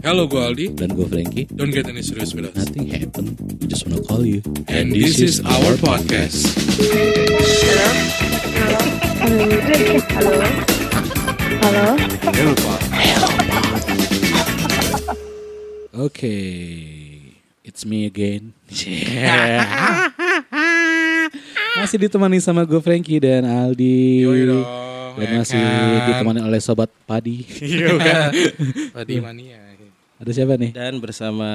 Hello, gue Aldi. Dan gue Frankie. Don't get any serious with us. Nothing happened. We just wanna call you. And this is our podcast. Halo. Halo. Hello, Pak. Oke, it's me again. masih ditemani sama gue Frankie dan Aldi. Yoi dong. Dan ya masih kan? ditemani oleh sobat Padi. Padi mania. Ada siapa nih? Dan bersama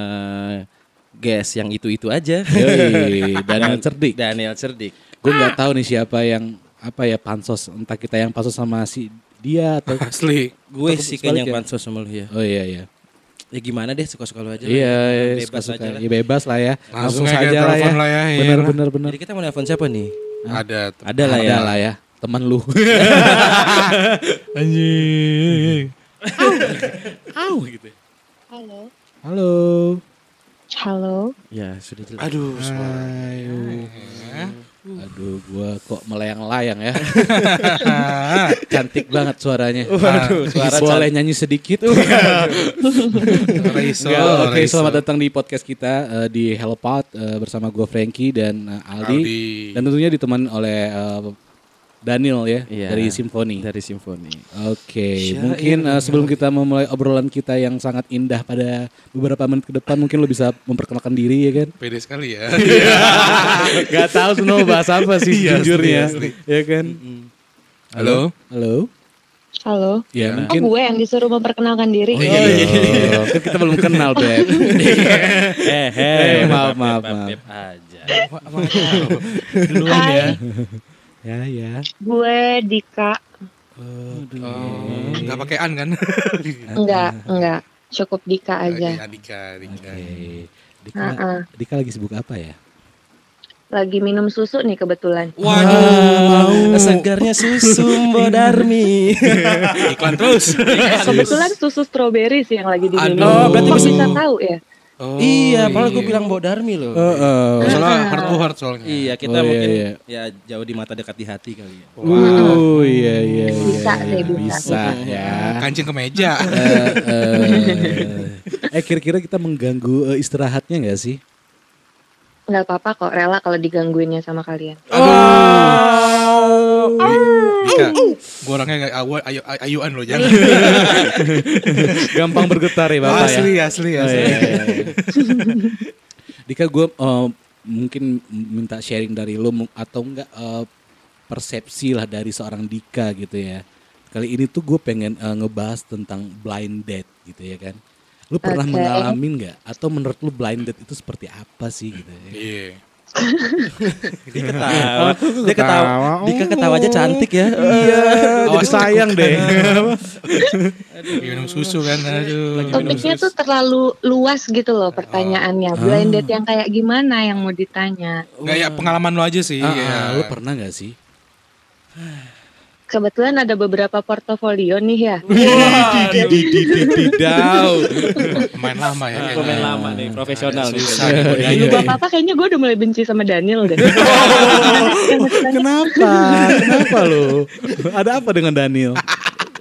guest yang itu-itu aja. Yoi, Daniel Cerdik. Daniel Cerdik. Gue nggak tahu nih siapa yang apa ya pansos. Entah kita yang pansos sama si dia atau Asli. Gue Atau sih kayaknya yang pansos sama lu ya. Oh iya iya. Ya gimana deh suka-suka lu aja. lah. Iya, bebas suka-suka. aja lah. Ya, bebas lah ya. Langsung Langsung, aja saja lah ya. lah ya, iya Bener lah. bener bener. Jadi kita mau nelfon siapa nih? Ada. Ada lah ya. Ada lah ya. Teman lu. Anjing. Au gitu. Halo. Halo. Halo. Ya sudah jelas. Aduh, suara. Ayo. Aduh, gua kok melayang-layang ya. Cantik banget suaranya. Waduh, suara Boleh nyanyi sedikit? Oke, Raiso. selamat datang di podcast kita eh, di Hello Pod eh, bersama gue Frankie dan eh, Aldi. Aldi. Dan tentunya ditemani oleh eh, Daniel ya Iya. dari Simfoni. Dari Simfoni. Oke, Syair. mungkin eh, sebelum kita memulai obrolan kita yang sangat indah pada beberapa menit ke depan, mungkin lo bisa memperkenalkan diri ya kan? Pede sekali ya. Gak tahu semua bahas apa sih Iya, jujurnya, ya kan? Halo. Halo. Halo. Ya, Ya. Oh mungkin. gue yang disuruh memperkenalkan diri. Oh iya, kan kita belum kenal, Beb. Eh, Eh, maaf, maaf, maaf. Beb aja. Duluan ya. Ya, ya. Gue Dika. Oh, nggak pakai an kan? Enggak, enggak. Cukup Dika aja. Oke, Adika, Adika. Oke. Dika, Heeh. Dika lagi sibuk apa ya? Lagi minum susu nih kebetulan. Waduh. Segarnya susu Mbok Darmi. Iklan terus. Kebetulan susu stroberi sih yang lagi diminum. Aduh. Oh, berarti Kok bisa- bisa tahu ya? Oh, iya, padahal gue bilang Mbok Darmi loh. Soalnya heart to heart soalnya. Iya, kita Oh, iya, mungkin iya. ya jauh di mata dekat di hati kali ya. Oh iya iya iya. Bisa iya. sih, bisa. Bisa ya. Kancing ke meja. Eh, eh, eh kira-kira kita mengganggu eh, istirahatnya nggak sih? Enggak apa-apa kok, rela kalau digangguinnya sama kalian. Dika, gue orangnya nggak ayu, ayu, ayuan loh jangan. Gampang bergetar ya bapak asli, ya. asli, Oh, asli. iya, iya, iya. Dika gue eh, mungkin minta sharing dari lo atau enggak eh, persepsi lah dari seorang Dika gitu ya. Kali ini tuh gue pengen eh, ngebahas tentang blind date gitu ya kan. Lu pernah Oke. mengalami nggak? Atau menurut lu blind date itu seperti apa sih gitu ya? Iya. Dia ketawa. Dia ketawa. Dika ketawanya cantik ya. Iya, awas sayang deh. Minum susu kan, aduh. Topiknya tuh terlalu luas gitu loh pertanyaannya. Blind date yang kayak gimana yang mau ditanya? Nggak ya pengalaman lo aja sih. Ah, ya. ah, lu pernah nggak sih? Kebetulan ada beberapa portofolio nih ya. Tidak. Pemain lama ya. Pemain lama nih, profesional nih. Lu apa-apa kayaknya gue udah mulai benci sama Daniel deh. Kenapa? Kenapa lu? Ada apa dengan Daniel?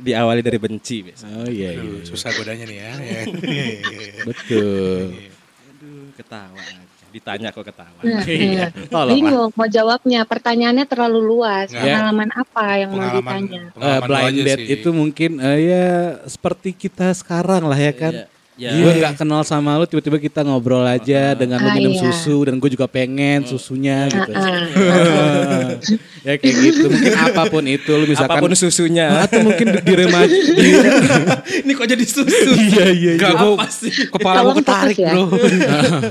Diawali dari benci biasa. Oh iya, iya. Susah godanya nih ya. ya. betul. Aduh, ketawa aja. Ditanya kok ketawa. Nah, iya. Tolong lah. Bingung mau jawabnya. Pertanyaannya terlalu luas. Nggak. Pengalaman apa yang mau Pengalaman, ditanya? Eh, pengalaman lo blind date sih. itu mungkin eh, ya seperti kita sekarang lah ya kan. Iya, iya. Gue nggak kenal sama lu, tiba-tiba kita ngobrol aja dengan lu Ah, minum iya. susu dan gue juga pengen susunya gitu. Ah, ya kayak gitu. Mungkin apa pun itu lu misalkan Apa pun susunya. atau mungkin di, remaja di, Ini kok jadi susu? iya iya Enggak, iya. gue Apa sih? kepala gue ketarik ya. bro.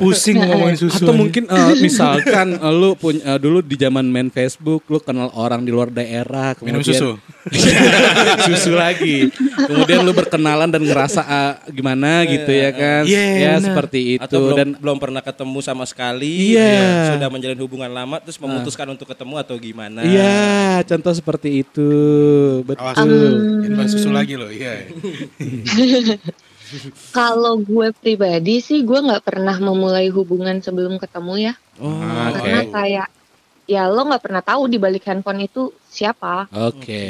Pusing ngomongin susu. Atau mungkin eh, misalkan eh, lu punya eh, dulu di zaman main Facebook lu kenal orang di luar daerah minum kemudian susu. susu lagi. Kemudian lu berkenalan dan ngerasa ah, gimana gitu ya kan. Iya, ya benar. seperti itu Atau belum, dan belum pernah ketemu sama sekali. Iya. Sudah menjalin hubungan lama terus memutuskan untuk ketemu atau gimana? Iya, contoh seperti itu. Betul. jangan bahas susu lagi loh. Iya. Kalau gue pribadi sih gue nggak pernah memulai hubungan sebelum ketemu ya. Oh. Karena kayak ya lo nggak pernah tahu di balik handphone itu siapa. Oke.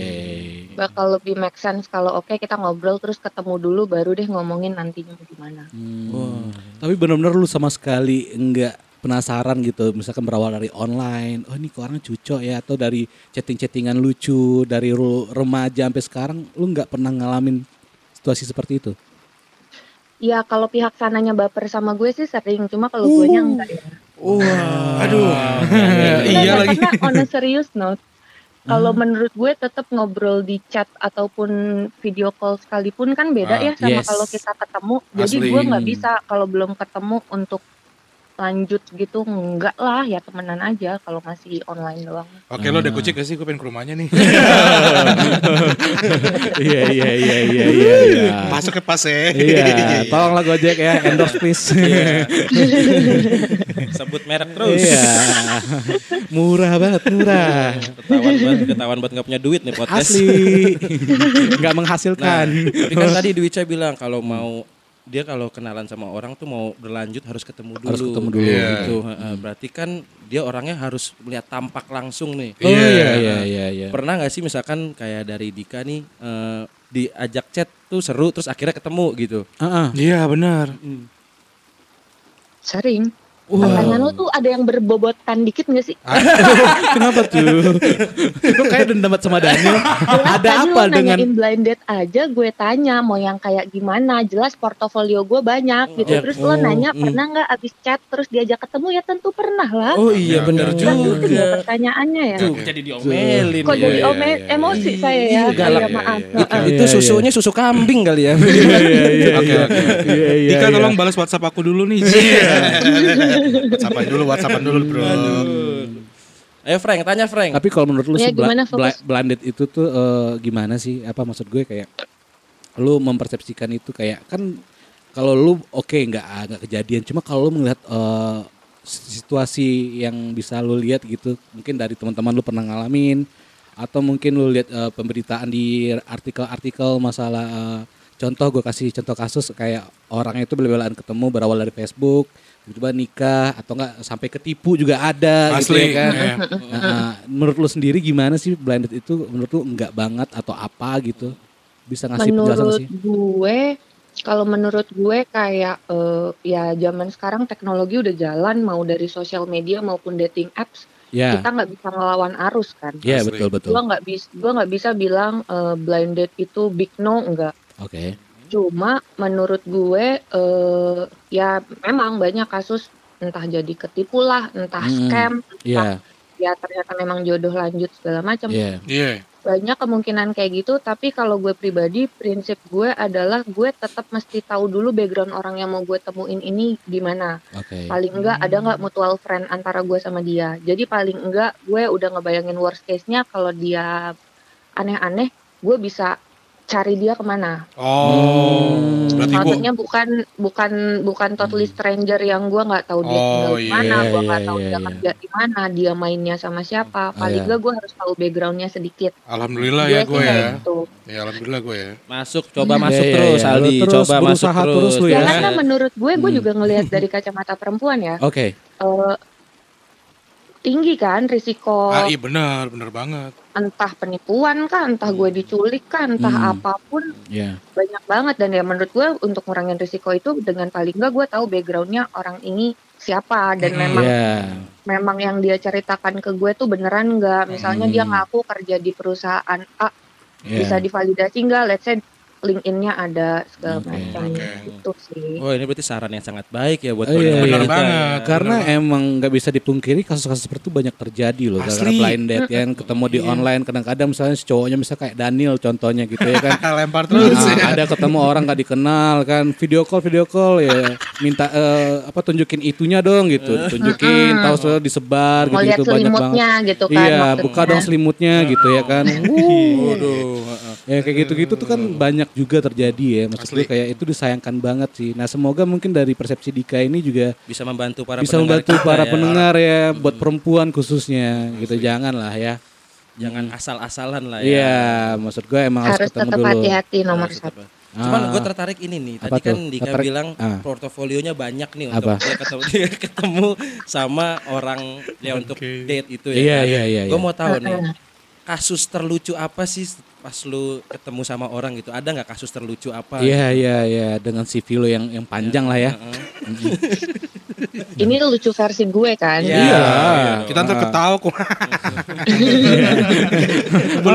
Bakal lebih make sense kalau oke kita ngobrol terus ketemu dulu baru deh ngomongin nantinya gimana. Hmm. Tapi benar-benar lu sama sekali enggak penasaran gitu misalkan berawal dari online oh ini kok orang cucok ya atau dari chatting-chattingan lucu dari remaja sampai sekarang lu nggak pernah ngalamin situasi seperti itu Ya kalau pihak sananya baper sama gue sih sering, cuma kalau gue nya enggak ya. Aduh. iya Enggak, lagi. Karena on a serious note, kalau menurut gue tetap ngobrol di chat ataupun video call sekalipun kan beda Ah, ya sama yes. kalau kita ketemu. Jadi Asli. gue nggak bisa kalau belum ketemu untuk lanjut gitu enggak lah ya temenan aja kalau masih online doang. Oke lo udah kucing gak sih? Gue pengen ke rumahnya nih. iya iya iya iya iya iya Masuk ke pas ya. iya tolonglah gojek ya endorse please Sebut merek terus. iya murah banget murah Ketahuan banget, ketahuan banget nggak punya duit nih podcast. asli nggak Nah, menghasilkan tapi kan tadi Dwi Ca bilang kalau mau dia kalau kenalan sama orang tuh mau berlanjut harus ketemu dulu. Harus ketemu dulu. Iya. Gitu. heeh. Berarti kan dia orangnya harus melihat tampak langsung nih. oh iya iya iya iya Pernah nggak sih misalkan kayak dari Dika nih eh, diajak chat tuh seru terus akhirnya ketemu gitu. Ah, ah. Iya benar. Sering. Pertanyaan lo tuh ada yang berbobotkan dikit gak sih? kenapa tuh lu kayak dendam sama Daniel ada Tadi apa lo dengan nanyain blind date aja gue tanya mau yang kayak gimana jelas portofolio gue banyak gitu Ya, terus lo oh, nanya mm. pernah nggak abis chat terus diajak ketemu ya tentu pernah lah Oh iya bener Kan penting ya juga. pertanyaannya ya Tuh jadi diomelin. kok ya. jadi iya, ome iya, iya. emosi saya ya Iya, galak. ya maaf Iya, Heeh. Itu Iya, susunya susu kambing kali ya. iya iya Oke oke. iya iya Dika iya. tolong balas WhatsApp aku dulu nih. Iya. WhatsAppan dulu, WhatsAppan dulu bro. Ayo Frank, tanya Frank. Tapi kalau menurut lu Ya, sih gimana, blended itu tuh eh, gimana sih? Apa maksud gue kayak lu mempersepsikan itu kayak kan kalau lu oke nggak nggak kejadian cuma kalau lu melihat eh, situasi yang bisa lu lihat gitu mungkin dari teman-teman lu pernah ngalamin atau mungkin lu lihat eh, pemberitaan di artikel-artikel masalah eh, contoh gue kasih contoh kasus kayak orangnya itu bela-belaan ketemu berawal dari Facebook tiba-tiba nikah atau enggak sampai ketipu juga ada gitu Asli. ya kan iya. Nah, menurut lu sendiri gimana sih blended itu menurut lu enggak banget atau apa gitu? Bisa ngasih penjelasan menurut sih? gue kalau menurut gue kayak eh, ya zaman sekarang teknologi udah jalan mau dari sosial media maupun dating apps Ya, kita nggak bisa ngelawan arus kan ya Asli. betul betul. gue nggak bisa gue nggak bisa bilang eh, blind date itu big no enggak Oke. cuma menurut gue eh ya memang banyak kasus entah jadi ketipu lah entah Hmm, scam Iya, ya ternyata memang jodoh lanjut segala macam iya. Iya. banyak kemungkinan kayak gitu tapi kalau gue pribadi prinsip gue adalah gue tetap mesti tahu dulu background orang yang mau gue temuin ini di mana Oke. paling enggak ada nggak mutual friend antara gue sama dia jadi paling enggak gue udah ngebayangin worst case nya kalau dia aneh-aneh gue bisa cari dia ke mana Oh. Berarti gua maksudnya bukan bukan bukan totally stranger yang gue nggak tahu dia Oh, tinggal di iya, mana gue nggak iya, tahu iya, dia iya. kerja di mana dia mainnya sama siapa Oh, paling iya. enggak gue harus tahu backgroundnya sedikit alhamdulillah Gue ya gue ya. gitu. Ya alhamdulillah gue ya. Masuk, coba Iya, masuk iya, terus iya. Aldi, terus coba masuk berusaha terus. terus lu Ya ya. karena menurut gue, gue Hmm. juga ngelihat dari kacamata perempuan ya, Oke. eh, tinggi kan risiko Ah iya benar, benar banget. Entah penipuan kah, entah gue diculik kah, entah Hmm. apa pun Ya. banyak banget dan ya menurut gue untuk ngurangin risiko itu dengan paling enggak gue tahu backgroundnya orang ini siapa dan Hmm. memang Ya. memang yang dia ceritakan ke gue tuh beneran nggak misalnya dia Hmm. ngaku kerja di perusahaan A Ya. bisa divalidasi nggak let's say LinkedIn-nya ada segala Oke. macam Oke. itu sih Oh ini berarti saran yang sangat baik ya buat Oh, iya, iya. kita. banget. Karena Bener emang nggak bisa dipungkiri kasus-kasus seperti itu banyak terjadi loh. Karena Asli. blind date kan ketemu di Iya. online kadang-kadang misalnya si cowoknya misalnya kayak Daniel contohnya gitu ya kan. Lempar terus Nah, ya. ada ketemu orang gak dikenal kan video call video call ya minta eh, apa tunjukin itunya dong gitu tunjukin tahu sudah disebar gitu gitu banyak banget gitu kan iya maksudnya. buka dong selimutnya gitu ya kan Waduh. Ya kayak gitu gitu tuh kan banyak juga terjadi ya maksud Asli. kayak itu disayangkan banget sih nah semoga mungkin dari persepsi Dika ini juga Bisa membantu para bisa pendengar membantu kita para ya. pendengar ya buat perempuan khususnya gitu jangan lah ya Jangan asal-asalan lah ya. iya maksud gue emang harus, harus ketemu tetap dulu hati-hati nomor Harus satu tetap. Cuman Ah. gue tertarik ini nih. Tadi Apa kan tuh? Dika Tertarik- bilang ah. portofolionya banyak nih Apa? untuk dia ketemu dia ketemu sama orang ya untuk Oke. date itu ya. Iya, iya, iya, Gue iya. mau tahu nih kasus terlucu apa sih pas lu ketemu sama orang gitu? Ada nggak kasus terlucu apa? Iya iya iya dengan CV lo yang yang panjang lah ya. Heeh. Ini lucu versi gue kan. Iya. Iya. Kita ntar ketawa kok.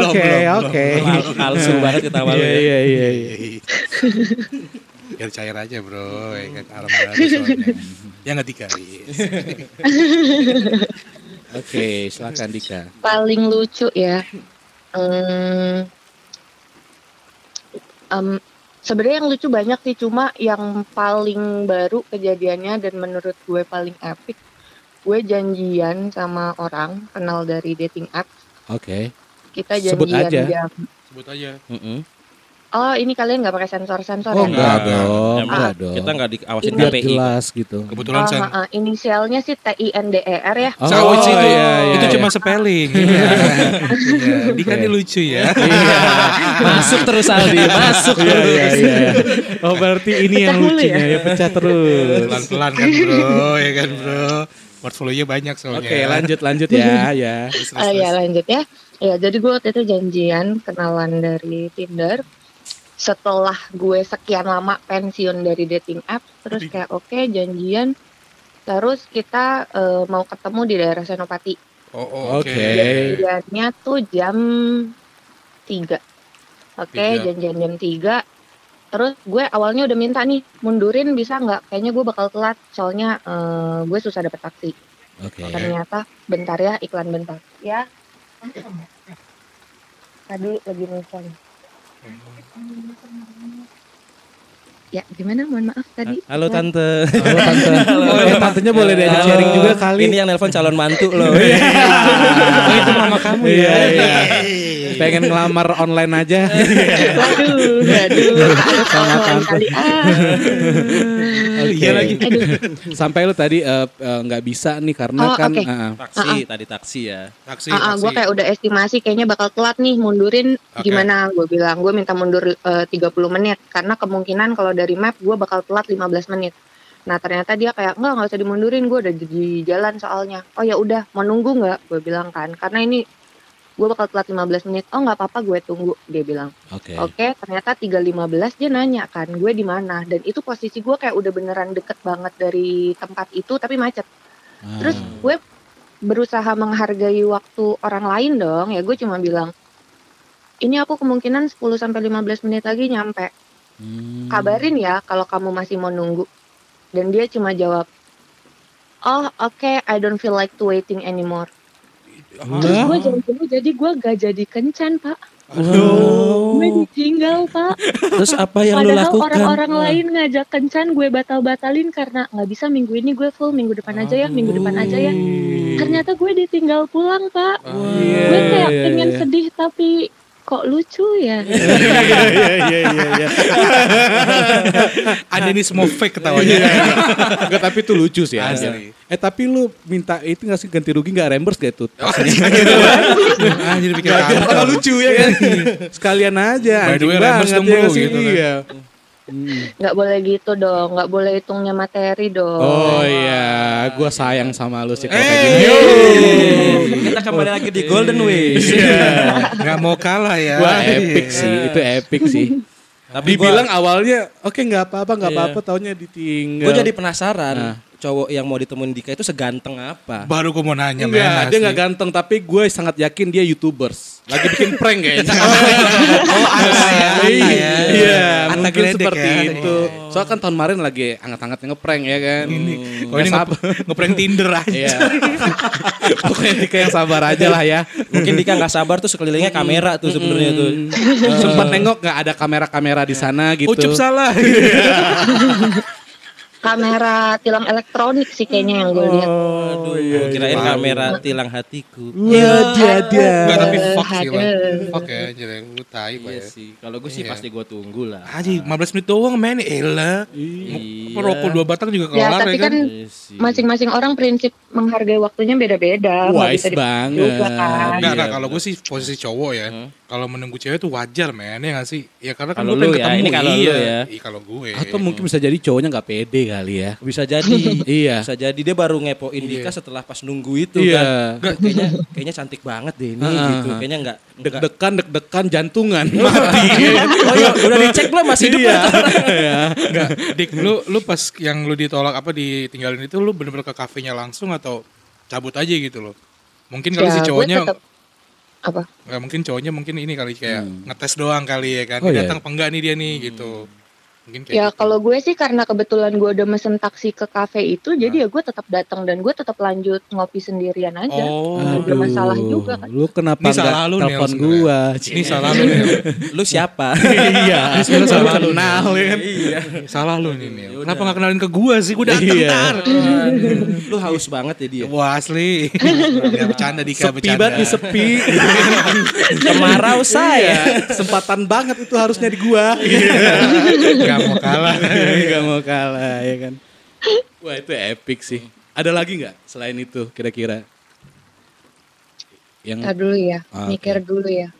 Oke oke. Mal- Palsu banget ketawa lu Iya ya. iya iya. iya. Biar cair aja bro, ya kan alam banget soalnya. Ya nggak tiga. Oke silakan Dika. Paling lucu ya. Hmm, em, Sebenarnya yang lucu banyak sih, cuma yang paling baru kejadiannya dan menurut gue paling epic, gue janjian sama orang kenal dari dating app. Oke. Kita Sebut janjian aja. jam. Sebut aja. Heeh. Oh ini kalian nggak pakai sensor-sensor Oh ya? enggak Enggak. dong, Yang enggak dong. Kita nggak diawasin Ini- KPI. jelas gitu. Kebetulan Oh, sen. ha, ha. inisialnya sih T I N D E R ya. Oh, sih itu, iya, iya, itu iya. cuma spelling. Iya. Iya, Oke. ini lucu ya. Masuk terus Aldi, masuk Iya terus. iya iya. Oh berarti ini yang Pecah dulu lucunya ya pecah terus. Pelan-pelan kan bro, ya kan bro. Portfolionya banyak soalnya. Oke lanjut lanjut ya ya. Terus, terus, Ah ya lanjut ya. Ya jadi gue waktu itu janjian kenalan dari Tinder. Setelah gue sekian lama pensiun dari dating app, terus kayak oke janjian. Terus kita eh, mau ketemu di daerah Senopati. Oh, oh, oke. Oke. Janjiannya tuh jam 3 Oke, Tiga. janjian jam 3 Terus gue awalnya udah minta nih mundurin bisa nggak? Kayaknya gue bakal telat soalnya eh, gue susah dapet taksi. Oke. Ternyata bentar ya iklan bentar. Ya. Tadi lagi nelfon. Ya gimana? Mohon maaf tadi. Halo tante. Halo tante. Eh, tantenya boleh diajak sharing juga kali. Ini yang nelpon calon mantu loh. Oh, itu mama kamu ya. Iya, Pengen ngelamar online aja. Waduh, waduh. Sama tante. kali ah. Iya lagi. Sampai lu tadi eh, eh, nggak bisa nih karena Oh, kan oke. eh, taksi tadi taksi ya. Taksi, Ah, ah, taksi. gue kayak udah estimasi kayaknya bakal telat nih mundurin Oke. gimana gue bilang gue minta mundur eh, 30 menit karena kemungkinan kalau dari map gue bakal telat 15 menit. Nah ternyata dia kayak enggak nggak usah dimundurin gue udah di jalan soalnya. Oh ya udah mau nunggu nggak? Gue bilang kan karena ini gue bakal telat 15 menit. Oh nggak apa-apa gue tunggu dia bilang. Oke. Oke ternyata 3.15 dia nanya kan gue di mana dan itu posisi gue kayak udah beneran deket banget dari tempat itu tapi macet. Ah. Terus gue berusaha menghargai waktu orang lain dong. Ya gue cuma bilang, ini aku kemungkinan 10 sampai 15 menit lagi nyampe. Hmm. Kabarin ya kalau kamu masih mau nunggu. Dan dia cuma jawab, oh oke, I don't feel like to waiting anymore. Terus gue jadi jadi gue gak jadi kencan pak. Aduh. Gue ditinggal pak. Terus apa yang lu Padahal lakukan? orang-orang lain ngajak kencan gue batal-batalin karena nggak bisa minggu ini gue full minggu depan aja ya minggu depan aja ya. Ternyata gue ditinggal pulang pak. Iya, gue kayak iya, pengen iya. sedih tapi kok lucu ya. Iya iya iya iya. Ada ini semua fake ketawanya. Enggak tapi itu lucu sih ya. Eh tapi lu minta itu nggak sih ganti rugi nggak reimburse gak itu? ah, jadi pikir. Kalau lucu ya kan. Sekalian aja. By the way, reimburse dong, ya bro, gitu kan. Iya. Nggak boleh gitu dong, nggak boleh hitungnya materi dong. Oh iya, gua sayang sama lu sih kalau kayak gini. yo. Kita kembali lagi di Golden Ways. Nggak mau kalah ya. Wah epic sih, itu epic sih. Tapi Dibilang awalnya oke nggak apa-apa nggak Iya. apa-apa, taunya ditinggal. gue jadi penasaran Nah. Cowok yang mau ditemuin Dika itu seganteng apa? Baru gue mau nanya, men. Enggak, dia nggak ganteng tapi gue sangat yakin dia youtubers. Lagi bikin prank kayaknya. Oh, ada ya. Iya, iya, Ata mungkin seperti ya. itu. Soalnya kan tahun kemarin lagi anget-angetnya ngeprank ya kan. Oh, ini Nggak nge- ngeprank Tinder aja. Iya. Pokoknya Dika yang sabar aja lah ya. Mungkin Dika nggak sabar tuh sekelilingnya kamera tuh sebenarnya tuh. Sempat nengok nggak ada kamera-kamera di sana gitu. Ucup salah. Kamera tilang elektronik sih kayaknya yang gue lihat. Oh, Aduh, iya, kirain iya. kamera tilang hatiku. Wah, dia dia. Enggak, tapi fuck sih lah. Fuck ya, jadi lu tai Pak Iya ya. sih. Kalau gue sih Iya. pasti gue tunggu lah. Aji, 15 menit doang men. Elah. Iya. Merokok dua batang juga Ya kelar tapi ya kan. kan Iya sih. masing-masing orang prinsip menghargai waktunya beda-beda. Wise banget. juga kan. Enggak, Iya, enggak. Kalau gue sih posisi cowok ya. Kalau menunggu cewek tuh wajar men ya gak sih? Ya karena kan Kalau gue pengen lu ya, ketemu ini kalau lu iya. ya. Iya kalau gue. Atau mungkin bisa jadi cowoknya nggak pede kali ya. Bisa jadi. Iya. Bisa jadi dia baru ngepoin Iya. Dika setelah pas nunggu itu Iya. kan. Kayaknya kayaknya cantik banget deh ini Ah, gitu. Kayaknya enggak. Deg-degan, deg-degan, jantungan, mati. Oh iya, udah dicek belum masih hidup Iya. nggak? Enggak, Dik, lu lu pas yang lu ditolak apa ditinggalin itu lu bener-bener ke kafenya langsung atau cabut aja gitu loh. Mungkin kali si Ya, gue cowoknya tetep- apa? nggak mungkin cowoknya mungkin ini kali kayak ngetes doang kali ya kan. Oh, Dia iya. datang apa enggak nih dia nih gitu. Mungkin kayak Ya gitu. kalau gue sih karena kebetulan gue udah mesen taksi ke kafe itu, jadi ya gue tetap datang dan gue tetap lanjut ngopi sendirian aja. Oh, ada masalah juga kan. Lu kenapa Ini nggak salah lu nih, telepon gua? ini salah lu. Lu siapa? iya, Ini sebenarnya salah lu. kenal ya kan. Iya. Salah lu nih. Nil. Kenapa nggak kenalin ke gua sih? Gua datang Iya. Lu haus banget ya dia. Wah asli. ya bercanda Dika Sepi bercanda. banget sepi. Kemarau saya. Kesempatan banget itu harusnya di gua. Gak mau kalah. Gak mau kalah ya kan. Wah itu epic sih. Ada lagi nggak selain itu kira-kira? Yang Ntar dulu ya, Ah, mikir dulu ya.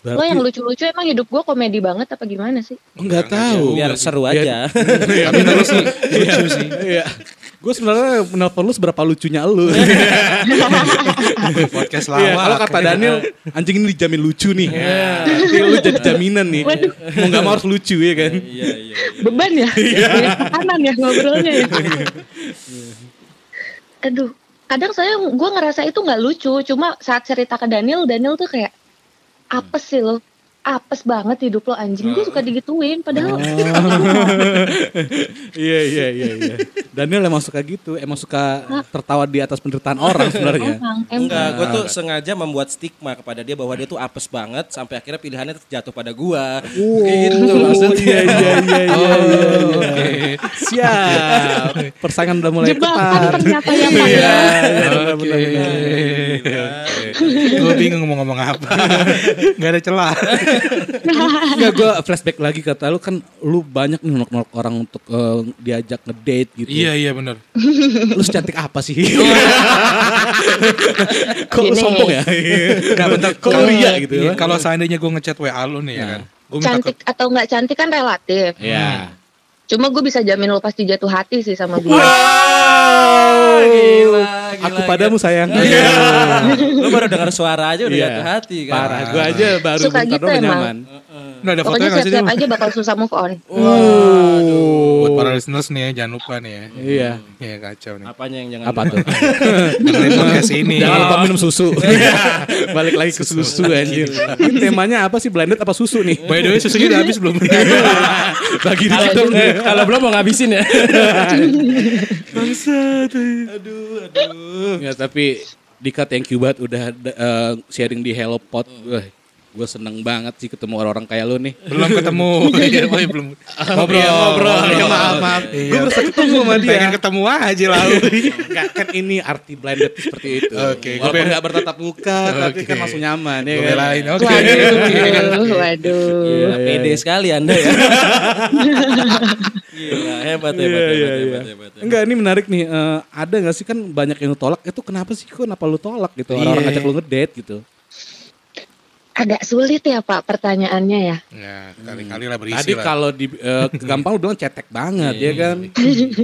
Lo berarti yang lucu-lucu emang hidup gue komedi banget apa gimana sih? Oh, nggak tahu. Biar seru aja. Tapi terus sih lucu sih. Iya. Gue sebenarnya menelpon lu seberapa lucunya lu. Podcast Iya, lawak. kalau kata Daniel, anjing ini dijamin lucu nih. Jadi lu jadi jaminan nih. Mau nggak mau harus lucu ya kan. Iya, iya. Beban ya? Banyak tekanan ya ngobrolnya ya? Aduh, kadang saya gue ngerasa itu nggak lucu. Cuma saat cerita ke Daniel, Daniel tuh kayak apes sih lo, apes banget hidup lo anjing. Gue suka digituin, padahal Iya iya iya iya. Daniel emang suka gitu, emang suka tertawa di atas penderitaan orang sebenarnya. emang, emang. Enggak, gue tuh sengaja membuat stigma kepada dia bahwa dia tuh apes banget sampai akhirnya pilihannya jatuh pada gua. gitu maksudnya. Iya iya iya iya. Oke. Siap. Persaingan udah mulai Jebakan ketat. ternyata ya Pak Iya, ya. iya. Gue bingung mau ngomong apa. Gak ada celah. Enggak gue flashback lagi kata lu kan lu banyak nih nolak-nolak orang untuk eh, diajak ngedate gitu. Iya iya benar. Lu secantik apa sih? Kok lu sombong ya? Gak bentar. Kok lu ria gitu Iya, ya? Kalau seandainya gue ngechat WA lu nih ya kan. Gue minta Cantik atau nggak cantik kan relatif. Iya. Cuma gue bisa jamin lo pasti jatuh hati sih sama gue. Wow. gila, Aku gila, padamu sayang. Lu baru dengar suara aja udah Iya. jatuh hati kan. Parah, gue aja baru Suka bentar gitu emang. nyaman. Nah ada fotonya Pokoknya siap-siap aja bakal susah move on. Buat para listeners nih ya jangan lupa nih ya. Iya. Iya kacau nih. Apanya yang jangan Apa lupa? tuh? Dengerin podcast ini. Jangan lupa minum susu. Balik lagi ke susu anjir. Ini temanya apa sih? Blended apa susu nih? By the way susunya udah habis belum? Bagi dikit dong. Kalau belum mau ngabisin ya. Aduh, aduh. Ya tapi Dika thank you banget udah eh, sharing di Hello Pot. Wah, gue seneng banget sih ketemu orang-orang kayak lu nih. belum ketemu. Iya, oh, iya, belum. Ngobrol, Iya, ngobrol. Maaf. Iya. Gue berasa ketemu sama dia. Pengen ketemu aja lalu. Enggak, kan ini arti blended seperti itu. Oke, gua Walaupun nggak bertatap muka, tapi kan langsung nyaman ya Gue kan. belain. Oke. Waduh, waduh. Iya, Pede sekali Anda ya. Gila, hebat hebat Iya, hebat, iya, hebat, iya. hebat, hebat. Enggak, ini menarik nih. Eh, ada nggak sih kan banyak yang lu tolak? Itu kenapa sih? Kok kenapa lu tolak gitu? Orang-orang Iya. ngajak lu ngedate gitu. Agak sulit ya Pak pertanyaannya ya. Ya, kali-kali lah berisi Tadi lah. kalau di eh, gampang lu bilang cetek banget ya kan.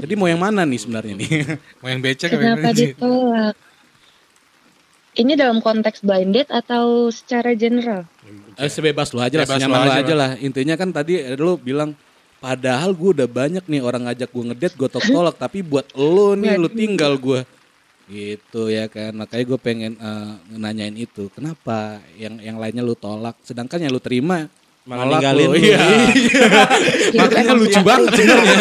Jadi mau yang mana nih sebenarnya nih? Mau yang becek apa yang Kenapa ditolak? Ini dalam konteks blind date atau secara general? Eh, sebebas lu aja lah, senyaman lu aja aja lah. Intinya kan tadi lu bilang padahal gue udah banyak nih orang ngajak gue ngedate, gue tolak tapi buat lo nih lu tinggal gue. Gitu ya kan. Makanya gue pengen eh, nanyain itu. Kenapa yang yang lainnya lu tolak sedangkan yang lu terima Malah nolak ninggalin lu. lu. Iya. Makanya lucu ya. banget sebenarnya.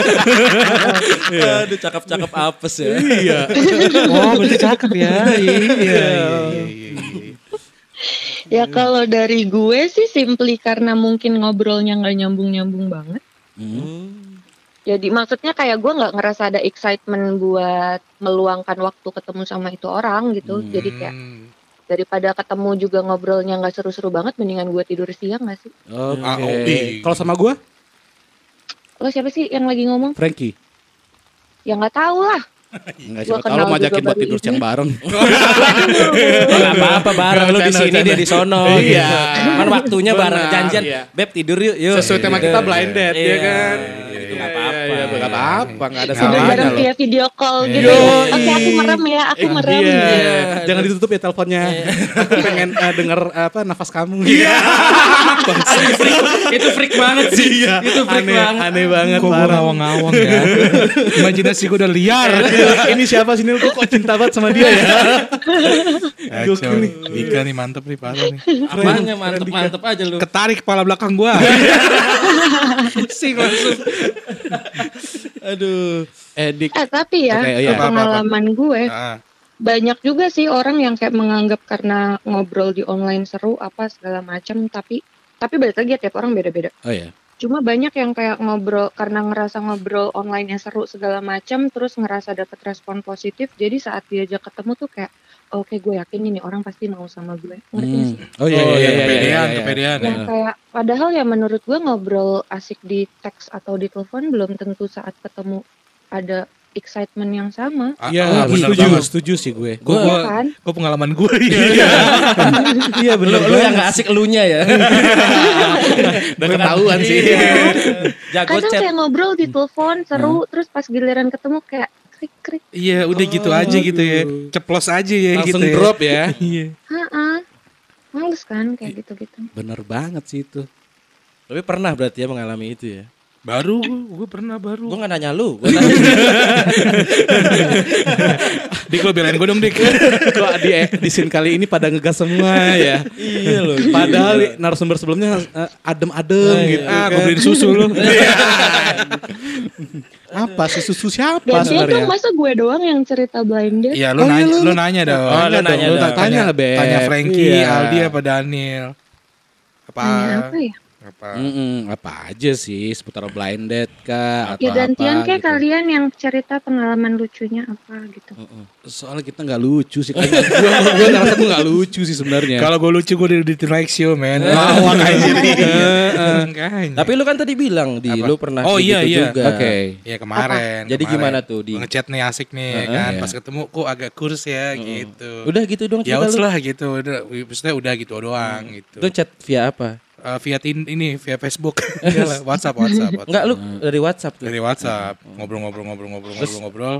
Aduh cakep-cakep apes ya. Iya. Oh, berarti cakep ya. Iya, iya, iya, iya. Ya kalau dari gue sih simply karena mungkin ngobrolnya nggak nyambung-nyambung banget. Hmm. Jadi maksudnya kayak gue nggak ngerasa ada excitement buat meluangkan waktu ketemu sama itu orang gitu. Jadi kayak Hmm. daripada ketemu juga ngobrolnya nggak seru-seru banget, mendingan gue tidur siang gak sih? Oke. AOB. Kalau sama gue, Lo siapa sih yang lagi ngomong? Frankie. Ya nggak tahu lah. Enggak siapa tahu ngajakin juga buat tidur siang bareng. Enggak apa-apa bareng lu di sini dia di sono. Iya. Kan waktunya bareng janjian. iya. Beb tidur yuk, yuk. Sesuai tema kita blind date Iya. ya kan. Itu Iya, iya, iya, nggak apa-apa, ada bareng salahnya loh. via video call gitu. Yoi. ya. Oke aku merem ya, aku merem. Iya, jangan ditutup ya teleponnya. Aku pengen eh, denger apa nafas kamu. Iya. Itu freak banget sih. Itu freak aneh, banget. aneh banget Kok gue ngawang-ngawang ya. Imajinasi gue udah liar. Ini siapa sih Nil? Kok cinta banget sama dia ya? Kacau nih. Dika nih mantep nih parah nih. Apanya mantep-mantep aja lu. Ketarik kepala belakang gue. Pusing langsung. Aduh. Eh Dik. Eh tapi ya, oh iya. Pengalaman gue Ah, banyak juga sih orang yang kayak menganggap karena ngobrol di online seru apa segala macam tapi tapi balik lagi ya tiap orang beda-beda. Oh ya. Cuma banyak yang kayak ngobrol karena ngerasa ngobrol online yang seru segala macam terus ngerasa dapet respon positif jadi saat diajak ketemu tuh kayak oke gue yakin ini orang pasti mau sama gue. Ngerti nggak sih? Oh iya Oh iya iya, iya. kepedean, iya, iya. kepedean. Yang kayak padahal ya menurut gue ngobrol asik di teks atau di telepon belum tentu saat ketemu ada excitement yang sama. Ah, Iya, ah, bener setuju, banget. setuju sih gue. Gue Iya kan? gue pengalaman gue ya. Iya Lu, bener lu yang gak asik elunya ya. Udah ketahuan sih. Jago Kadang chat. kayak ngobrol di telepon seru terus pas giliran ketemu kayak krik krik. Iya udah gitu aja gitu ya. Ceplos aja ya Langsung gitu ya. drop ya. Iya. Heeh. Males kan kayak gitu-gitu. Bener banget sih itu. Tapi pernah berarti ya mengalami itu ya. Baru gue pernah baru. Gue gak nanya lu. Gue nanya. Dik lo belain gue dong Dik. Kok di di scene kali ini pada ngegas semua ya. iya loh. Padahal narasumber sebelumnya eh, adem-adem gitu. Ah gue kan. beliin susu lu. Apa susu susu siapa tuh sebenarnya? masa gue doang yang cerita blind date. Iya lu Oh, iya, nanya lu- lu nanya dong. Oh, lu nanya Lu dong. tanya lah, Beb. Tanya Frankie, Iya. Aldi apa Daniel. Apa? Tanya apa ya? Apa? Mm-mm, apa aja sih seputar blind date kah atau Ya gantian apa kayak gitu. kalian yang cerita pengalaman lucunya apa gitu. Soalnya kita nggak lucu sih. Gue gue ngerasa gue nggak lucu sih sebenarnya. Kalau gue lucu gue di di Night Show men. Lawak aja nih. Makanya. Tapi lu kan tadi bilang di Apa? lu pernah Oh, iya, gitu iya. juga. Oke. Ya kemarin. Jadi kemarin. gimana tuh di- ngechat nih asik nih Heeh, kan. iya. Pas ketemu kok agak kurs ya gitu. Udah gitu dong Ya lah gitu. Udah, maksudnya udah gitu doang gitu. Lu chat via apa? Eh, via tin ini via Facebook. Iyalah, WhatsApp WhatsApp. WhatsApp. Enggak lu dari WhatsApp tuh. dari WhatsApp ngobrol-ngobrol-ngobrol-ngobrol ngobrol-ngobrol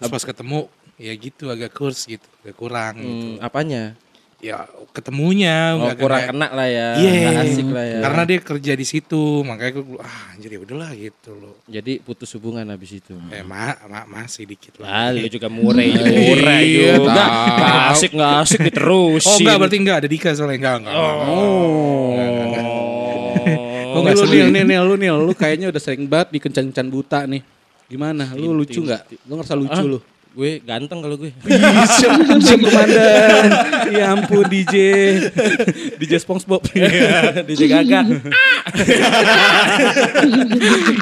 terus pas ketemu ya gitu agak kurs gitu agak kurang gitu Hmm, apanya? Ya ketemunya Oh, nggak kurang kena lah ya. Iya. Nggak asik lah ya. karena dia kerja di situ makanya gue ah anjir ya udahlah gitu loh Jadi putus hubungan habis itu. eh ma, ma- masih dikit Ah, lah lu juga murai Iya, murai juga. tahu. Nggak asik nggak asik diterusin. oh enggak berarti enggak ada Dika soalnya enggak enggak Oh, lu Nil, Nil, Nil, lu Nil, lu kayaknya udah sering banget di kencan-kencan buta nih. Gimana? Lu lucu nggak? Lu ngerasa lucu lu? Gue ganteng kalau gue. Anjing komandan. Ya ampun DJ. DJ SpongeBob. DJ Gaga.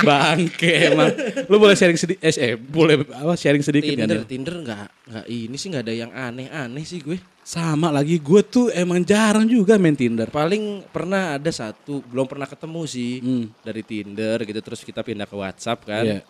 Bangke emang. Lu boleh sharing sedikit eh, eh, boleh apa sharing sedikit kan? Tinder, Nil? Tinder nggak nggak ini sih nggak ada yang aneh-aneh sih gue. Sama lagi gue tuh emang jarang juga main Tinder. Paling pernah ada satu, belum pernah ketemu sih Hmm. dari Tinder gitu terus kita pindah ke WhatsApp kan. Iya.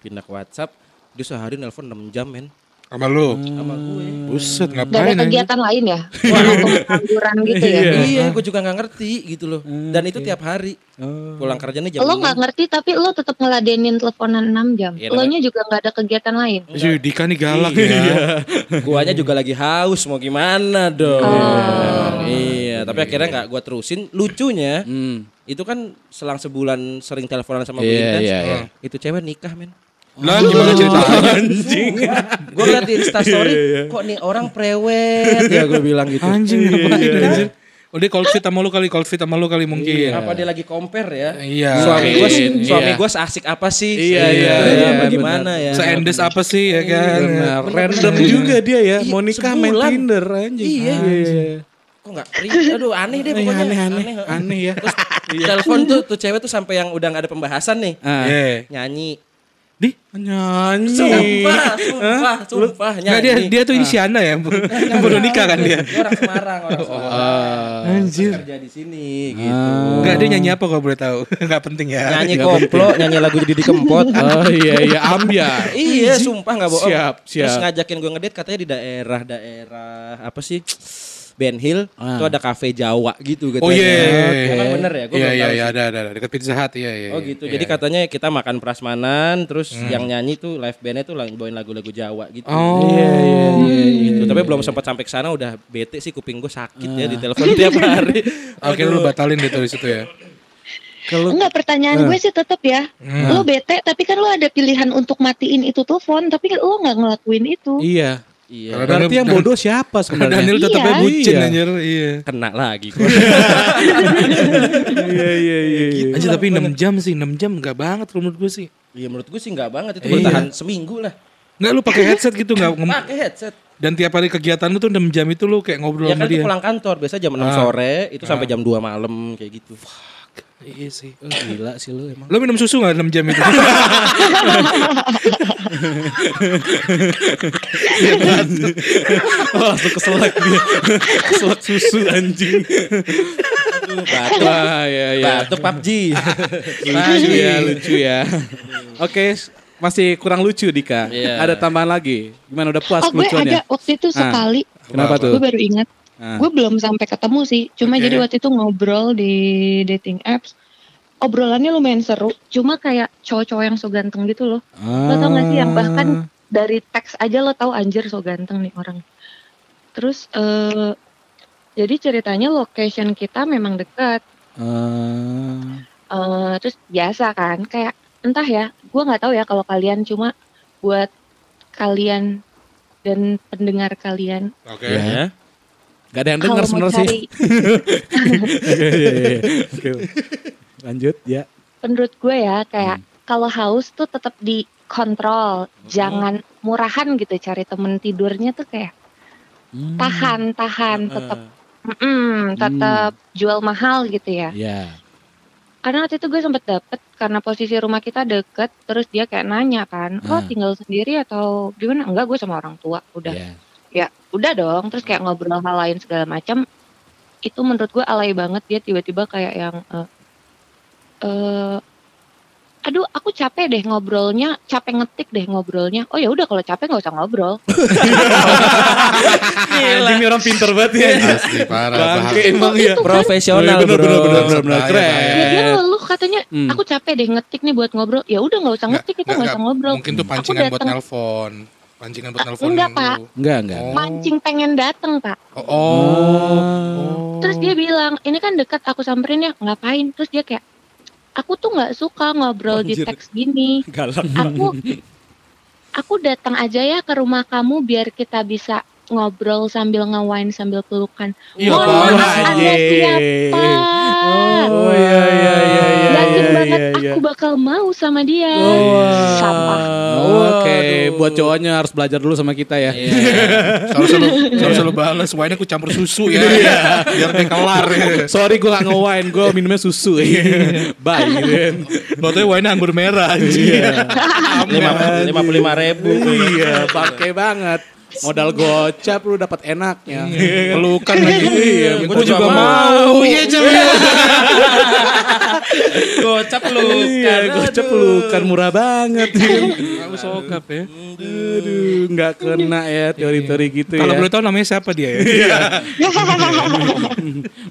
Pindah ke WhatsApp, dia sehari nelpon 6 jam men sama lu sama gue. buset Gak ada ngapain kegiatan lain ya? Atau pengangguran gitu ya? Iya, gue juga nggak ngerti gitu loh. Dan itu tiap hari. Oh. Pulang kerjanya jam Lo 6. gak ngerti tapi lo tetap ngeladenin teleponan 6 jam. Iya, Lo nya juga gak ada kegiatan lain. Ih, Dika nih galak ya Guanya juga lagi haus mau gimana dong. Iya, tapi akhirnya nggak gua terusin. Lucunya Hmm. itu kan selang sebulan sering teleponan sama Iya, Blindes. iya, iya. Itu cewek nikah men. Lah gimana ceritanya Anjing. Gue liat di instastory, kok nih orang prewed ya gue bilang gitu. anjing ngapain anjir Oh dia cold fit sama lu kali, cold fit sama lu kali mungkin. Apa dia lagi compare ya? Iya. Suami gue, Iya. suami gue seasik apa sih? Iya, iya, Ya, iya, bagaimana ya? Seendes apa sih ya kan? Random juga dia ya. Mau nikah main. Tinder anjing. Iya. iya. Kok nggak ri- Aduh aneh deh pokoknya. aneh, aneh, aneh ya. Telepon tuh tuh cewek tuh sampai yang udah nggak ada pembahasan nih. Ah. Iya. Nyanyi. Di? Nyanyi. Sumpah, sumpah, sumpah. Nggak, dia nyanyi. dia tuh ini Siana ya. Yang baru nikah kan dia. Dia orang Semarang, orang Semarang. Anjir. Kerja di sini gitu. Enggak dia nyanyi apa kalau boleh tahu? Enggak penting ya. Nyanyi koplo, nyanyi lagu Didi Kempot. Oh iya iya ambiar. Iya, sumpah nggak bohong. Siap, siap. Terus ngajakin gue ngedate katanya di daerah-daerah apa sih? Ben Hill Ah. itu ada kafe Jawa gitu katanya. Oh iya. Emang bener ya? Gue Iya belum iya iya sih. ada ada ada dekat Pizza Hut iya iya. Oh gitu. iya. Jadi katanya kita makan prasmanan, terus yang nyanyi tuh live bandnya tuh lagi bawain lagu-lagu Jawa gitu. Oh. Iya iya iya. gitu. Tapi belum sempat sampai ke sana udah bete sih kuping gue sakit ya di telepon tiap hari. Akhirnya lu batalin gitu di situ ya. Kalau Enggak pertanyaan gue sih tetap ya. Hmm. Lo bete tapi kan lo ada pilihan untuk matiin itu telepon tapi lo nggak ngelakuin itu. iya. Iya. Kalau Berarti Daniel- yang bodoh siapa sebenarnya? Daniel tetapnya Iya. bucin Iya. anjir. Iya. Kena lagi gua. Iya iya iya. Anjir tapi 6 jam sih, 6 jam enggak banget menurut gue sih. Iya menurut gue sih nggak banget itu Iya. bertahan seminggu lah. Enggak lu pakai headset gitu enggak Pakai headset. dan tiap hari kegiatan lu tuh 6 jam itu lu kayak ngobrol Ya sama kan dia. pulang kantor biasa jam 6 Ah. sore itu sampai jam 2 malam kayak gitu. Iya sih. Oh, gila sih lu emang. Lu minum susu enggak 6 jam itu? Oh, langsung keselak dia. keselak susu anjing. Aduh, batuk. Wah, iya iya. Batuk PUBG. Lucu ya, lucu ya. Oke, masih kurang lucu Dika. Iya. Ada tambahan lagi? Gimana udah puas Oh gue ada lucuannya? waktu itu Ah. sekali. Kenapa tuh? Gue baru ingat. Ah. Gue belum sampai ketemu sih. Cuma Oke. jadi waktu itu ngobrol di dating apps. Obrolannya lumayan seru. Cuma kayak cowok-cowok yang so ganteng gitu loh. Lo tau gak sih yang bahkan dari teks aja lo tahu anjir so ganteng nih orang. Terus eh jadi ceritanya location kita memang dekat. Ah. Eh terus biasa kan kayak entah ya, gue nggak tahu ya kalau kalian cuma buat kalian dan pendengar kalian Oke. Ya. Gak ada yang dengar sebenarnya sih. Oke. Lanjut ya. menurut gue ya kayak Hmm. kalau haus tuh tetap dikontrol, jangan murahan gitu cari temen tidurnya tuh kayak Hmm. tahan tahan tetap Ah. mm, tetap jual mahal gitu ya. Ya. Karena waktu itu gue sempet dapet karena posisi rumah kita deket, terus dia kayak nanya kan, oh tinggal sendiri atau gimana? Enggak, gue sama orang tua. Udah, Ya. Ya udah dong. Terus kayak ngobrol hal lain segala macam. Itu menurut gue alay banget dia tiba-tiba kayak yang eh eh, aduh aku capek deh ngobrolnya, capek ngetik deh ngobrolnya. Oh ya udah kalau capek nggak usah ngobrol. Anjing ini orang pinter banget ya. Asli parah. Bangke emang ya. Profesional Bener, bro. bener, bener, bener, bener. Bahaya, Keren. Ya dia ngeluh katanya, Hmm. aku capek deh ngetik nih buat ngobrol. Ya udah nggak usah ngetik kita nggak, usah ngobrol. Mungkin tuh pancingan buat nelpon. Pancingan buat nelpon. enggak. Pak. Enggak, enggak. Oh. Mancing pengen dateng pak. Oh. oh. Terus dia bilang, ini kan dekat aku samperin ya, ngapain? Terus dia kayak, aku tuh nggak suka ngobrol di Anjir. teks gini. Galak. Aku, aku datang aja ya ke rumah kamu biar kita bisa ngobrol sambil ngawain sambil pelukan. Iya, maaf, sih? Anda siapa? Oh iya iya iya iya. Yakin iya, banget iya, iya. aku bakal mau sama dia. Sampah. Oh, Oke, buat cowoknya harus belajar dulu sama kita ya. Selalu selalu selalu selalu balas. Wah ini aku campur susu ya. Biar dia kelar. Sorry gue gak nge-wine, gue minumnya susu. Bye gitu. Botolnya wine anggur merah. Lima lima puluh lima ribu. iya, pakai banget. Modal gocap lu dapat enaknya. Pelukan lagi. Iya, Gua gue juga juga mau. Iya, jangan. Gocap lu. Iya, gocap pelukan murah banget. Kamu sokap ya. Aduh, nggak kena ya teori-teori gitu Kalau ya. boleh tahu namanya siapa dia ya?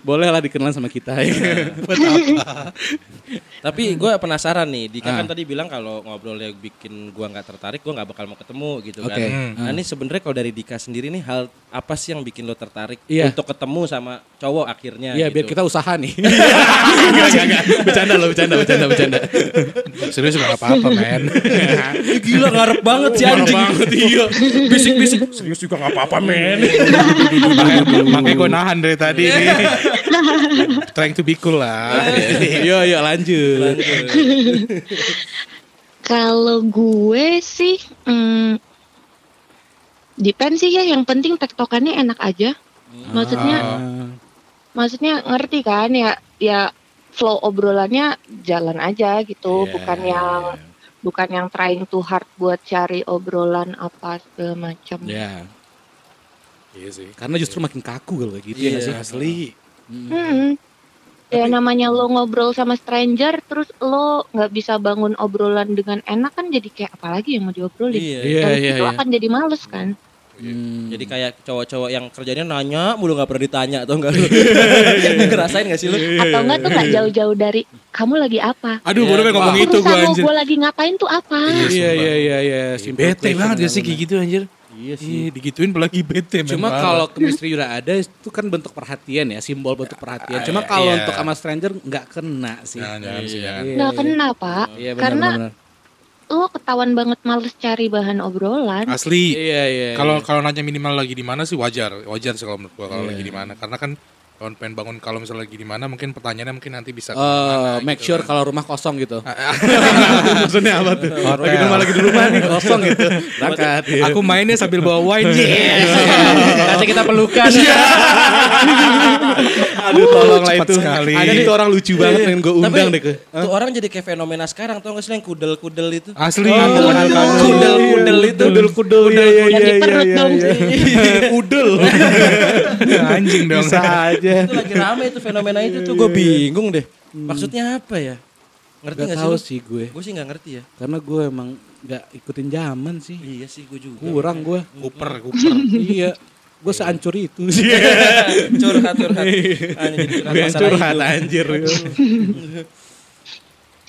Boleh lah dikenal sama kita ya. Tapi gue penasaran nih, Dika kan Ah. tadi bilang kalau ngobrolnya bikin gua nggak tertarik, gua nggak bakal mau ketemu gitu kan. Oke. Nah ini sebenarnya kalau dari Dika sendiri nih hal apa sih yang bikin lo tertarik Iya. untuk ketemu sama cowok akhirnya? Iya, gitu? biar kita usaha nih. Enggak, enggak, enggak. Bercanda loh, bercanda, bercanda, bercanda. Serius juga gak apa-apa men. Gila ngarep banget sih anjing. iya. Bisik-bisik. Serius juga nggak apa-apa men. Makanya, makanya gue nahan dari tadi nih. Trying to be cool lah. Iya, iya, lanjut. Kalau gue sih, hmm, depend sih ya. Yang penting tektokannya enak aja. Maksudnya, Ah, maksudnya ngerti kan ya? Ya flow obrolannya jalan aja gitu, Iya, bukan iya, yang bukan yang trying too hard buat cari obrolan apa segala macam. Ya, Iya sih. karena justru makin kaku kalau kayak gitu ya nggak sih? Asli. Hmm. Ya namanya lo ngobrol sama stranger terus lo nggak bisa bangun obrolan dengan enak kan jadi kayak apalagi yang mau diobrolin. Iya. Iya, Dan iya, itu iya. akan jadi males kan. Hmm. Jadi kayak cowok-cowok yang kerjanya nanya mulu nggak pernah ditanya atau enggak lu? Ngerasain gak sih lu? Atau enggak tuh nggak jauh-jauh dari kamu lagi apa? Aduh, Iya, baru pengen ngomong itu gua anjir. gue lagi ngapain tuh apa? Iya iya iya iya. simple Bete banget gak sih kayak gitu anjir? Iya sih. Iya, digituin apalagi bete Cuma kalau chemistry udah ada itu kan bentuk perhatian ya, simbol bentuk perhatian. Cuma iya. kalau Iya. untuk sama stranger nggak kena sih. Jangan, sih, jangan. Iya, Nggak iya. kena pak, Iya benar karena benar. Lo ketahuan banget males cari bahan obrolan. asli. Iya iya. Kalau iya. kalau nanya minimal lagi di mana sih wajar, wajar sih kalau menurut gua kalau Iya. lagi di mana. Karena kan kalau pengen bangun kalau misalnya lagi di mana mungkin pertanyaannya mungkin nanti bisa Eh, ke mana make gitu sure kan. kalau rumah kosong gitu. maksudnya apa tuh? Lagi di rumah lagi di rumah nih kosong gitu. Berangkat. iya. Aku mainnya sambil bawa wine. Yes. Kasih kita pelukan. Aduh tolong lah cepat itu. sekali. Ada itu orang lucu banget pengen gue undang Tapi deh ke. tuh orang jadi kayak fenomena sekarang tau gak sih yang kudel-kudel itu? Asli. Oh, Kudel-kudel itu. Kudel-kudel iya iya Yang iya di perut iya. dong. iya. Udel. Anjing dong. Bisa aja. Itu lagi rame itu fenomena itu tuh gue bingung deh. Maksudnya apa ya? Ngerti Gak gak, tahu sih? sih gue. Gue sih gak ngerti ya. Karena gue emang gak ikutin zaman sih. Iya sih gue juga. Kurang gue. Kuper, kuper. iya. Gue seancur itu. curhat curhat. Hanya jadi curhat Gue yang masalah curhat hidup. anjir.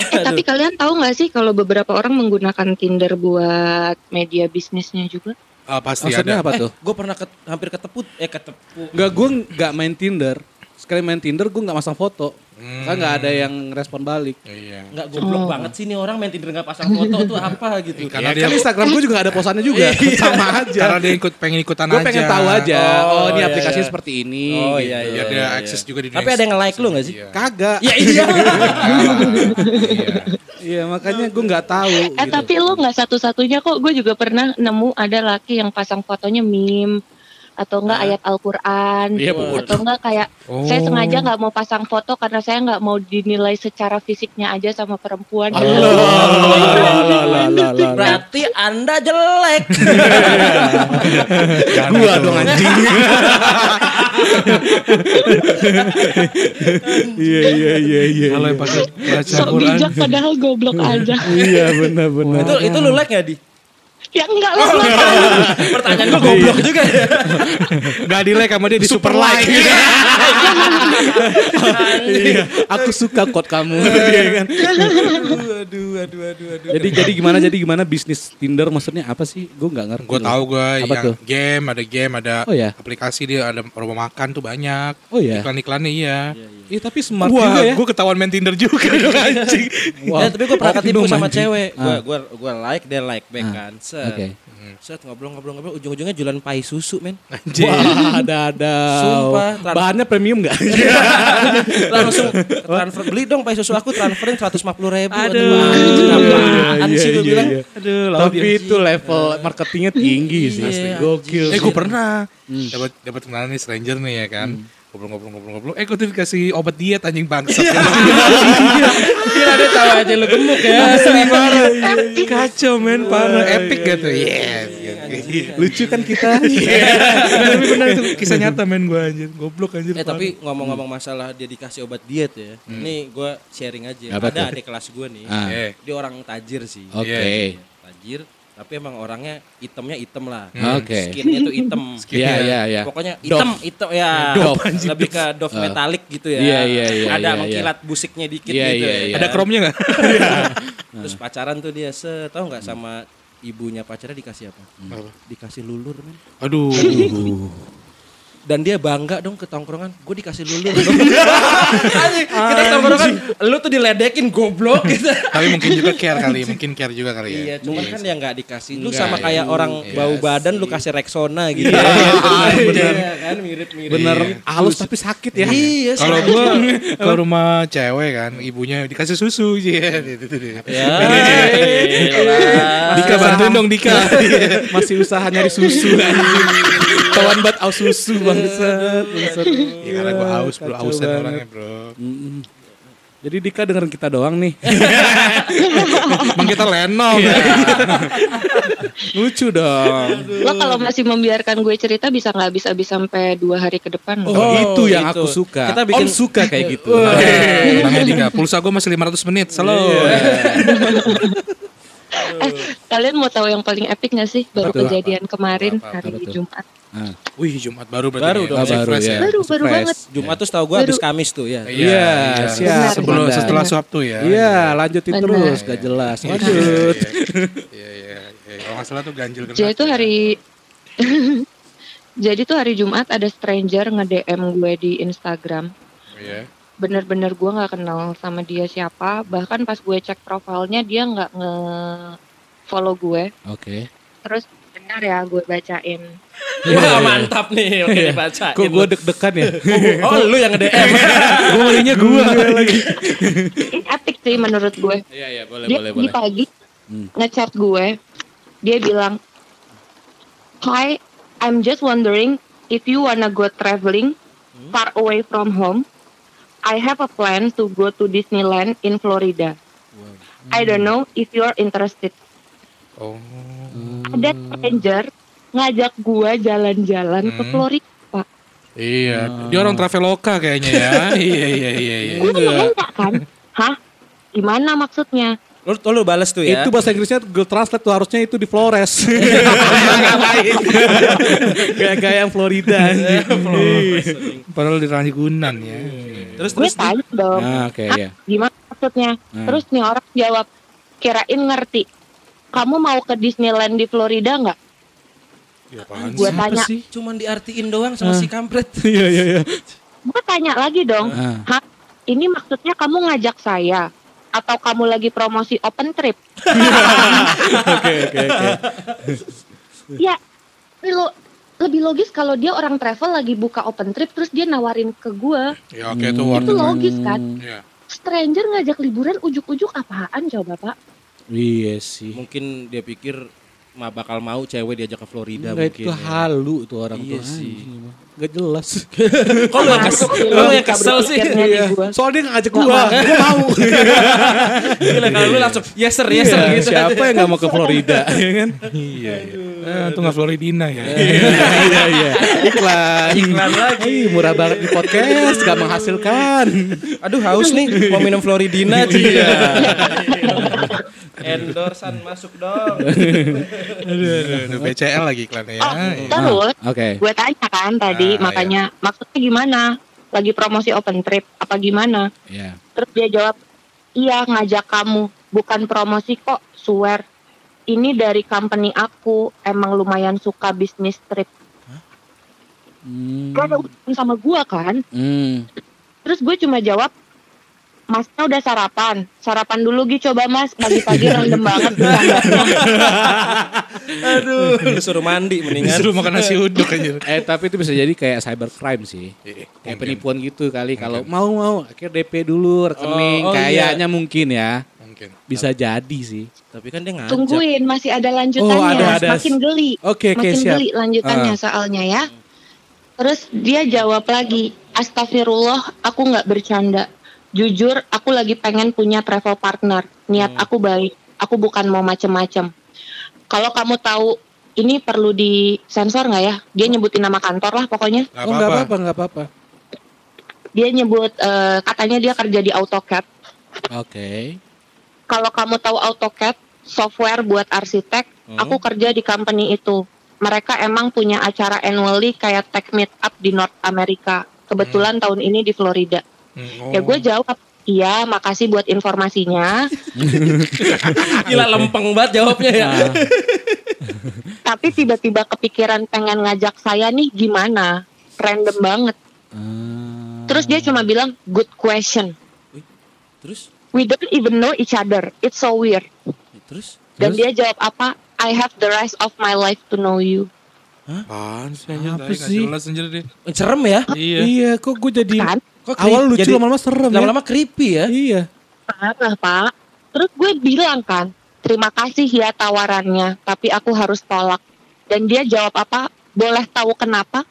Eh, tapi kalian tahu nggak sih kalau beberapa orang menggunakan Tinder buat media bisnisnya juga? Ah, pasti Maksudnya ada. apa tuh? Gue pernah ket- hampir keteput eh keteput. Enggak, gue nggak main Tinder. Sekali main Tinder gue nggak masang foto. Hmm. Kan nggak ada yang respon balik. Iya. Nggak goblok banget sih nih orang main Tinder nggak pasang foto tuh apa gitu. Karena Ya, dia kan Instagram gue juga nggak ada posannya juga. Sama aja. Karena dia ikut pengen ikutan Gue aja. pengen tahu aja. Oh, Oh, ini iya, aplikasinya iya. seperti ini. Oh, gitu. iya, iya. Biar dia akses juga di dunia Tapi ada yang nge-like lu nggak sih? Iya. Kagak. Ya iya. Iya. Iya makanya gue nggak tahu. Eh gitu. tapi lo nggak satu-satunya kok. Gue juga pernah nemu ada laki yang pasang fotonya meme atau enggak ayat Al-Quran Iya, Bu. atau enggak kayak Oh. saya sengaja nggak mau pasang foto karena saya nggak mau dinilai secara fisiknya aja sama perempuan. Berarti Anda jelek. Gua dong anjing. Iya iya iya iya. Kalau yang pakai baca Sok Quran. bijak padahal goblok aja. Iya benar benar. itu itu lu like nggak di? Ya enggak lo belum Pertanyaan gue goblok juga ya. Gak di like sama dia di super like. Iya, aku suka quote kamu. Iya kan? aduh, aduh, aduh, aduh, aduh. Jadi jadi gimana jadi gimana bisnis Tinder maksudnya apa sih? Gue nggak ngerti. Gue tahu gue Apa yang tuh? game ada game ada Oh, ya? aplikasi dia ada rumah makan tuh banyak. Oh ya. Iklan-iklannya iya. Iya tapi smart juga Wah, ya. gue ketahuan main Tinder juga dong anjing. Wow. Ya, tapi gue pernah ketipu sama cewek. Gue Ah. gua gua like dia like back Ah. kan. Set. Oke. Set ngobrol-ngobrol-ngobrol ujung-ujungnya jualan pai susu, men. Wah, ada ada. Sumpah, trans- Bahannya premium nggak? Langsung transfer beli dong pai susu aku transferin 150 ribu. Aduh. apaan Iya, sih gue iya, bilang? iya. Aduh, Tapi itu level marketingnya tinggi sih. Iya, Gokil. Eh gue pernah dapat dapat kenalan nih stranger nih ya kan. Ngobrol-ngobrol-ngobrol-ngobrol. Eh gue tuh dikasih obat diet anjing bangsat. Kira dia tahu aja lu gemuk ya. Asli parah. Kacau men parah. Epic gitu. Yes. Lucu kan kita. Tapi benar itu kisah nyata men gue anjir. Goblok anjir. Eh tapi ngomong-ngomong masalah dia dikasih obat diet ya. Nih gue sharing aja. Ada adik kelas gue nih. Ah. Dia orang tajir sih. Oke. Iya. Tajir. Tapi emang orangnya itemnya item lah. Oke. Skinnya tuh item. Iya iya iya. Pokoknya item, item ya. Dove, lebih ke Dove metalik gitu ya. Iya, iya, iya, Ada iya, mengkilat busiknya dikit Iya, gitu. iya, ya. iya. Ada kromnya nggak? Terus pacaran tuh dia se tahu nggak sama ibunya pacarnya dikasih apa? Dikasih lulur men. Aduh. Dan dia bangga dong ke tongkrongan, gue dikasih lulur. Anjing, kita tongkrongan, lu tuh diledekin goblok gitu. Tapi mungkin juga care kali, mungkin care juga kali ya. Iya, cuman kan yang nggak dikasih. Lu sama iya. kayak orang Iya bau badan lu kasih Rexona gitu. Iya. Iya kan mirip-mirip. Bener halus tapi sakit ya. Iya, Kalau gue ke rumah cewek kan, ibunya dikasih susu, iya, gitu tuh dia. Ya. Dika bantuin dong Dika. Masih usaha nyari susu Kawan bat aus susu bangsat. bangsat. Ya karena gue haus bro, banget. orangnya bro. Jadi Dika dengerin kita doang nih. Emang kita lenong. Iya. Lucu dong. Lo kalau masih membiarkan gue cerita bisa nggak bisa sampai dua hari ke depan. Oh, Oh, itu yang itu. aku suka. Kita bikin- Om suka kayak gitu. Tenang ya Dika, pulsa gue masih 500 menit. Selalu. Eh, kalian mau tahu yang paling epic gak sih? Baru Apa tuh? kejadian kemarin Apa, hari apa? Jumat. Ah, Wih Jumat baru berarti. Baru nih. dong, Masih baru fresh ya. Baru, baru Fresh. banget. Jumat tuh tahu gue habis Kamis tuh ya. Iya, siap. Benar. Sebelum Benar. setelah Sabtu ya. Iya, lanjutin Benar. terus, gak jelas. Iya, Lanjut. Iya iya. iya. Kalau nggak salah tuh ganjil. Jadi tuh ya. hari Jadi tuh hari Jumat ada stranger nge-DM gue di Instagram. Iya. Bener-bener gue nggak kenal sama dia siapa. Bahkan pas gue cek profilnya dia nggak nge follow gue. Oke. Terus benar ya gue bacain. Wah mantap nih, oke dibaca. Kok gue deg-degan ya? Oh lu yang nge-DM. gue ngelinya gue lagi. Ini epic sih menurut gue. Iya, iya, boleh, dia boleh, di boleh. pagi Hmm. ngechat gue dia bilang Hi I'm just wondering if you wanna go traveling Hmm. far away from home I have a plan to go to Disneyland in Florida I don't know if you're interested Oh. ada stranger ngajak gue jalan-jalan ke Hmm. Florida pak Iya, dia orang traveloka kayaknya ya. iya iya iya iya. gue nanya kan hah gimana maksudnya Lu, lu balas tuh ya. Itu bahasa Inggrisnya Google Translate tuh harusnya itu di Flores. Gak kayak yang Florida. anjing. Padahal di Ranjigunan ya. Terus gue terus tanya dong Nah, oke "Hah, ya. gimana maksudnya Hmm. terus nih orang jawab kirain ngerti kamu mau ke Disneyland di Florida nggak Ya gue tanya sih cuman diartiin doang sama si kampret. Iya, iya, iya. gue tanya lagi dong Ah. Hah, ini maksudnya kamu ngajak saya atau kamu lagi promosi open trip Oke, oke, oke. ya lebih lo- lebih logis kalau dia orang travel lagi buka open trip terus dia nawarin ke gue Ya oke itu Hmm. itu it. logis kan Iya. stranger ngajak liburan ujuk-ujuk apaan coba pak Iya sih. Mungkin dia pikir ma bakal mau cewek diajak ke Florida Enggak mungkin. itu ya. halu tuh orang Iya tuh. sih. Gak jelas. Kok lu yang kesel, lu yang kesel sih. Iya. Soalnya dia ngajak Nggak gua, mau. gua mau. Gila kalau lu langsung yes sir, yes sir Iya, gitu. Siapa yang gak mau ke Florida, ya kan? Iya iya. Eh, itu nggak Floridina ya. Iya, iya. Iklan. Iklan lagi. Murah banget di podcast, gak menghasilkan. Aduh haus nih, mau minum Floridina sih. Iya. Iya. Endorsan masuk dong. Aduh, aduh, aduh, BCL lagi iklannya ya. oh Iya. terus Oke. gue tanya kan tadi Ah, makanya maksudnya gimana lagi promosi open trip apa gimana Iya. terus dia jawab iya ngajak kamu bukan promosi kok swear ini dari company aku emang lumayan suka bisnis trip Hmm. Gak ada urusan sama gua kan Hmm. terus gue cuma jawab Masnya udah sarapan Sarapan dulu Gi coba mas Pagi-pagi random banget Aduh, lu suruh mandi mendingan. Disuruh makan nasi uduk aja. Eh tapi itu bisa jadi kayak cybercrime sih. Iya, Kayak mungkin. penipuan gitu kali. Kalau mau mau akhirnya DP dulu rekening. Oh, oh, Kayaknya mungkin ya. Mungkin. Bisa jadi sih. Tapi kan dia ngajak. Tungguin masih ada lanjutannya Oh, ada, ada. Makin geli Oke oke Makin siap. geli lanjutannya Ah. soalnya ya Terus dia jawab lagi Astagfirullah aku nggak bercanda Jujur aku lagi pengen punya travel partner Niat Hmm. aku baik Aku bukan mau macem-macem Kalau kamu tahu ini perlu disensor nggak ya? Dia nyebutin nama kantor lah pokoknya. Gak Oh nggak apa-apa. nggak apa-apa. Dia nyebut eh, katanya dia kerja di AutoCAD. Oke. Kalau kamu tahu AutoCAD, software buat arsitek, Hmm. aku kerja di company itu. Mereka emang punya acara annually kayak tech meetup di North America. Kebetulan tahun ini di Florida. Ya oh. gue jawab, iya makasih buat informasinya. Gila lempeng banget jawabnya ya. Nah, Tapi tiba-tiba kepikiran pengen ngajak saya nih gimana? Random banget. ah. Terus dia cuma bilang, good question. Terus We don't even know each other. It's so weird. terus Dan Terus? dia jawab apa? I have the rest of my life to know you. Apaan sih? Apa sih? serem ya? Iya. Iya, kok gue jadi Kan? Kok awal lucu jadi- lama-lama serem ya. Lama-lama creepy ya. Iya. Parah pak. Terus gue bilang kan, terima kasih ya tawarannya, tapi aku harus tolak. Dan dia jawab apa? Boleh tahu kenapa?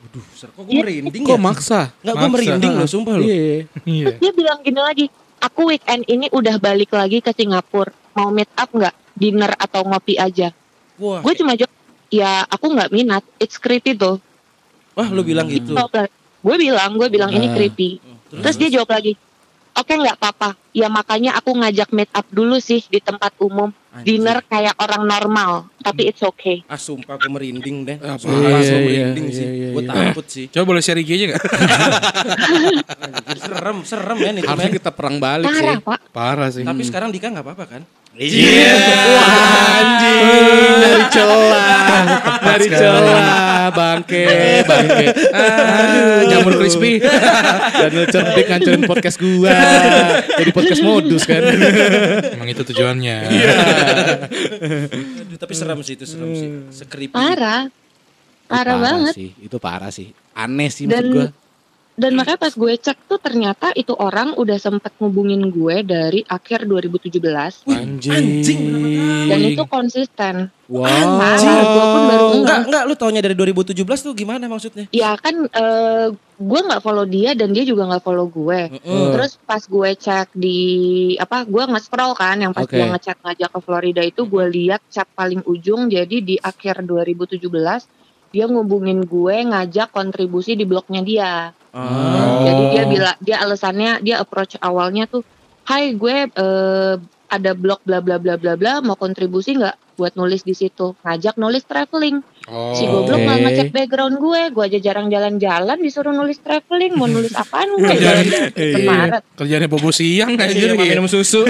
Aduh, ser- kok gue merinding ya? Kok maksa? Enggak, gue merinding loh, sumpah loh. Iya. Iya. Terus dia bilang gini lagi, aku weekend ini udah balik lagi ke Singapura. Mau meet up nggak? Dinner atau ngopi aja? Wah, Gue cuma jawab, ya aku nggak minat. It's creepy tuh. wah lu bilang gitu. Gue bilang, gue bilang ini Ah. creepy. Terus dia jawab lagi, oke nggak apa-apa. Ya makanya aku ngajak meet up dulu sih di tempat umum. Anjing. Dinner kayak orang normal, tapi it's okay. Ah sumpah gue merinding deh. Apa? Sumpah Iya, langsung iya, merinding iya, sih. iya, Gue iya. takut sih. Coba boleh share IG aja gak? Anjir, serem, serem ya itu Harusnya kita perang balik sih. Parah pak. Parah sih. Tapi sekarang Dika nggak apa-apa kan? Iya. Wah, anjing dari celah, dari celah, bangke, bangke. Aduh, jamur crispy. Daniel cerdik ngancurin podcast gua. Jadi podcast modus kan. Emang itu tujuannya. Aduh, tapi serem sih itu serem sih. Sekripi. Parah. Parah banget. sih, itu parah sih. Aneh sih Dan- maksud gua. Dan makanya pas gue cek tuh ternyata itu orang udah sempet ngubungin gue dari akhir 2017. Anjing. Anjing, Dan itu konsisten. Wow. Parah, gue pun baru Enggak, enggak. lu taunya dari 2017 tuh gimana maksudnya? Ya kan eh, gue nggak follow dia dan dia juga nggak follow gue. Heeh. Terus pas gue cek di apa gue nge-scroll kan yang pas Oke. dia ngechat ngajak ke Florida itu gue lihat chat paling ujung jadi di akhir 2017 dia ngubungin gue ngajak kontribusi di blognya dia. Ah. Jadi dia bilang dia alasannya dia approach awalnya tuh, "Hai, gue eh, ada blog bla bla bla bla bla mau kontribusi nggak buat nulis di situ?" Ngajak nulis traveling. Oh. Si goblok nggak Oke. ngecek background gue, gue aja jarang jalan-jalan disuruh nulis traveling, mau nulis apaan gue Kerjaan- kemarin. Kerjanya bobo siang Iya, anjir. sama minum susu.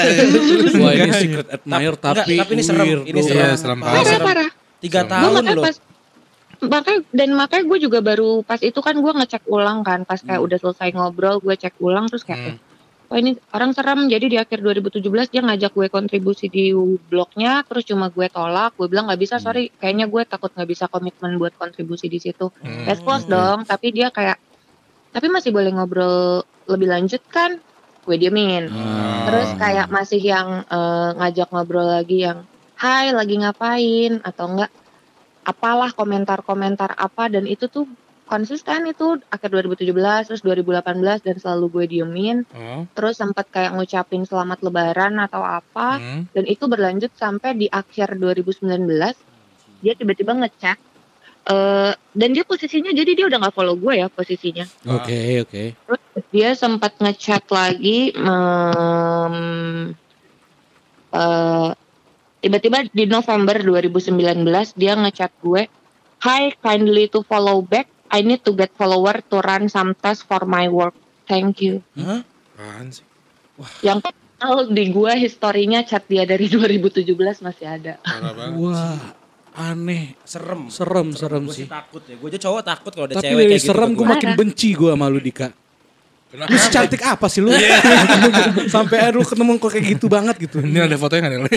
Wah, ini secret admirer tapi, tapi ini serem, ini serem. Iya, serem Parah, Parah. Tiga tahun loh. Makanya dan makanya gue juga baru pas itu kan gue ngecek ulang kan pas kayak udah selesai ngobrol gue cek ulang terus kayak Hmm. wah ini orang serem. Jadi di akhir 2017 dia ngajak gue kontribusi di blognya terus cuma gue tolak gue bilang nggak bisa sorry kayaknya gue takut nggak bisa komitmen buat kontribusi di situ. Hmm. respons dong tapi dia kayak tapi masih boleh ngobrol lebih lanjut kan? Gue diemin. Ah. terus kayak masih yang eh, ngajak ngobrol lagi yang hai lagi ngapain? Atau enggak apalah komentar-komentar apa dan itu tuh konsisten itu akhir 2017 terus 2018 dan selalu gue diemin Oh. terus sempat kayak ngucapin selamat lebaran atau apa Hmm. dan itu berlanjut sampai di akhir 2019 dia tiba-tiba ngechat eh dan dia posisinya jadi dia udah nggak follow gue ya posisinya Oke, oke. dia sempat ngechat lagi eh, tiba-tiba di November 2019 dia ngechat gue Hi kindly to follow back I need to get follower to run some test for my work thank you Hah? Apaan sih? yang kalau di gue historinya chat dia dari 2017 masih ada Parah banget. Wah, aneh. Serem. Serem, serem Gue sih. sih takut ya. Gue aja cowok takut kalau ada Tapi cewek kayak gitu. serem ke gue gua. makin benci gue sama lu Dika. Kenapa? Lu secantik apa sih lu? Sampai akhirnya lu ketemu kok kayak gitu banget gitu. Ini ada fotonya nggak nih?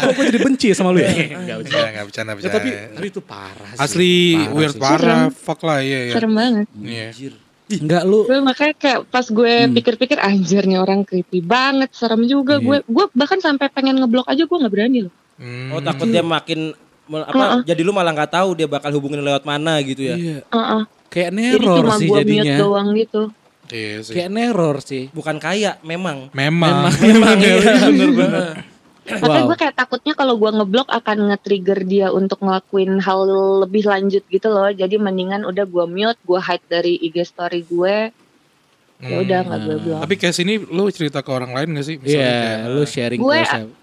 Kok gue jadi benci ya sama lu ya? Enggak bercanda, enggak bercanda, Ya, bercanda. tapi, tapi itu parah sih. Asli Parah weird sih. parah, fuck lah iya iya. serem banget Iya. Anjir. Enggak lu. gue makanya kayak pas gue Hmm. pikir-pikir anjir nih orang creepy banget serem juga Iya. gue gue bahkan sampai pengen ngeblok aja gue nggak berani loh Hmm. Oh takut dia makin apa? Jadi lu malah nggak tahu dia bakal hubungin lewat mana gitu ya. Iya. Heeh. Kayak jadi neror cuma sih gue mute jadinya. doang gitu Iya sih. Kayak neror sih. Bukan kaya, memang. Memang. Memang iya bener banget. Makanya gue kayak takutnya kalau gue ngeblok akan nge-trigger dia untuk ngelakuin hal lebih lanjut gitu loh. Jadi mendingan udah gue mute, gue hide dari IG story gue. Ya udah nggak gue blok. Tapi case ini lu cerita ke orang lain gak sih? Iya, kayak- lu sharing Gue- ke siapa?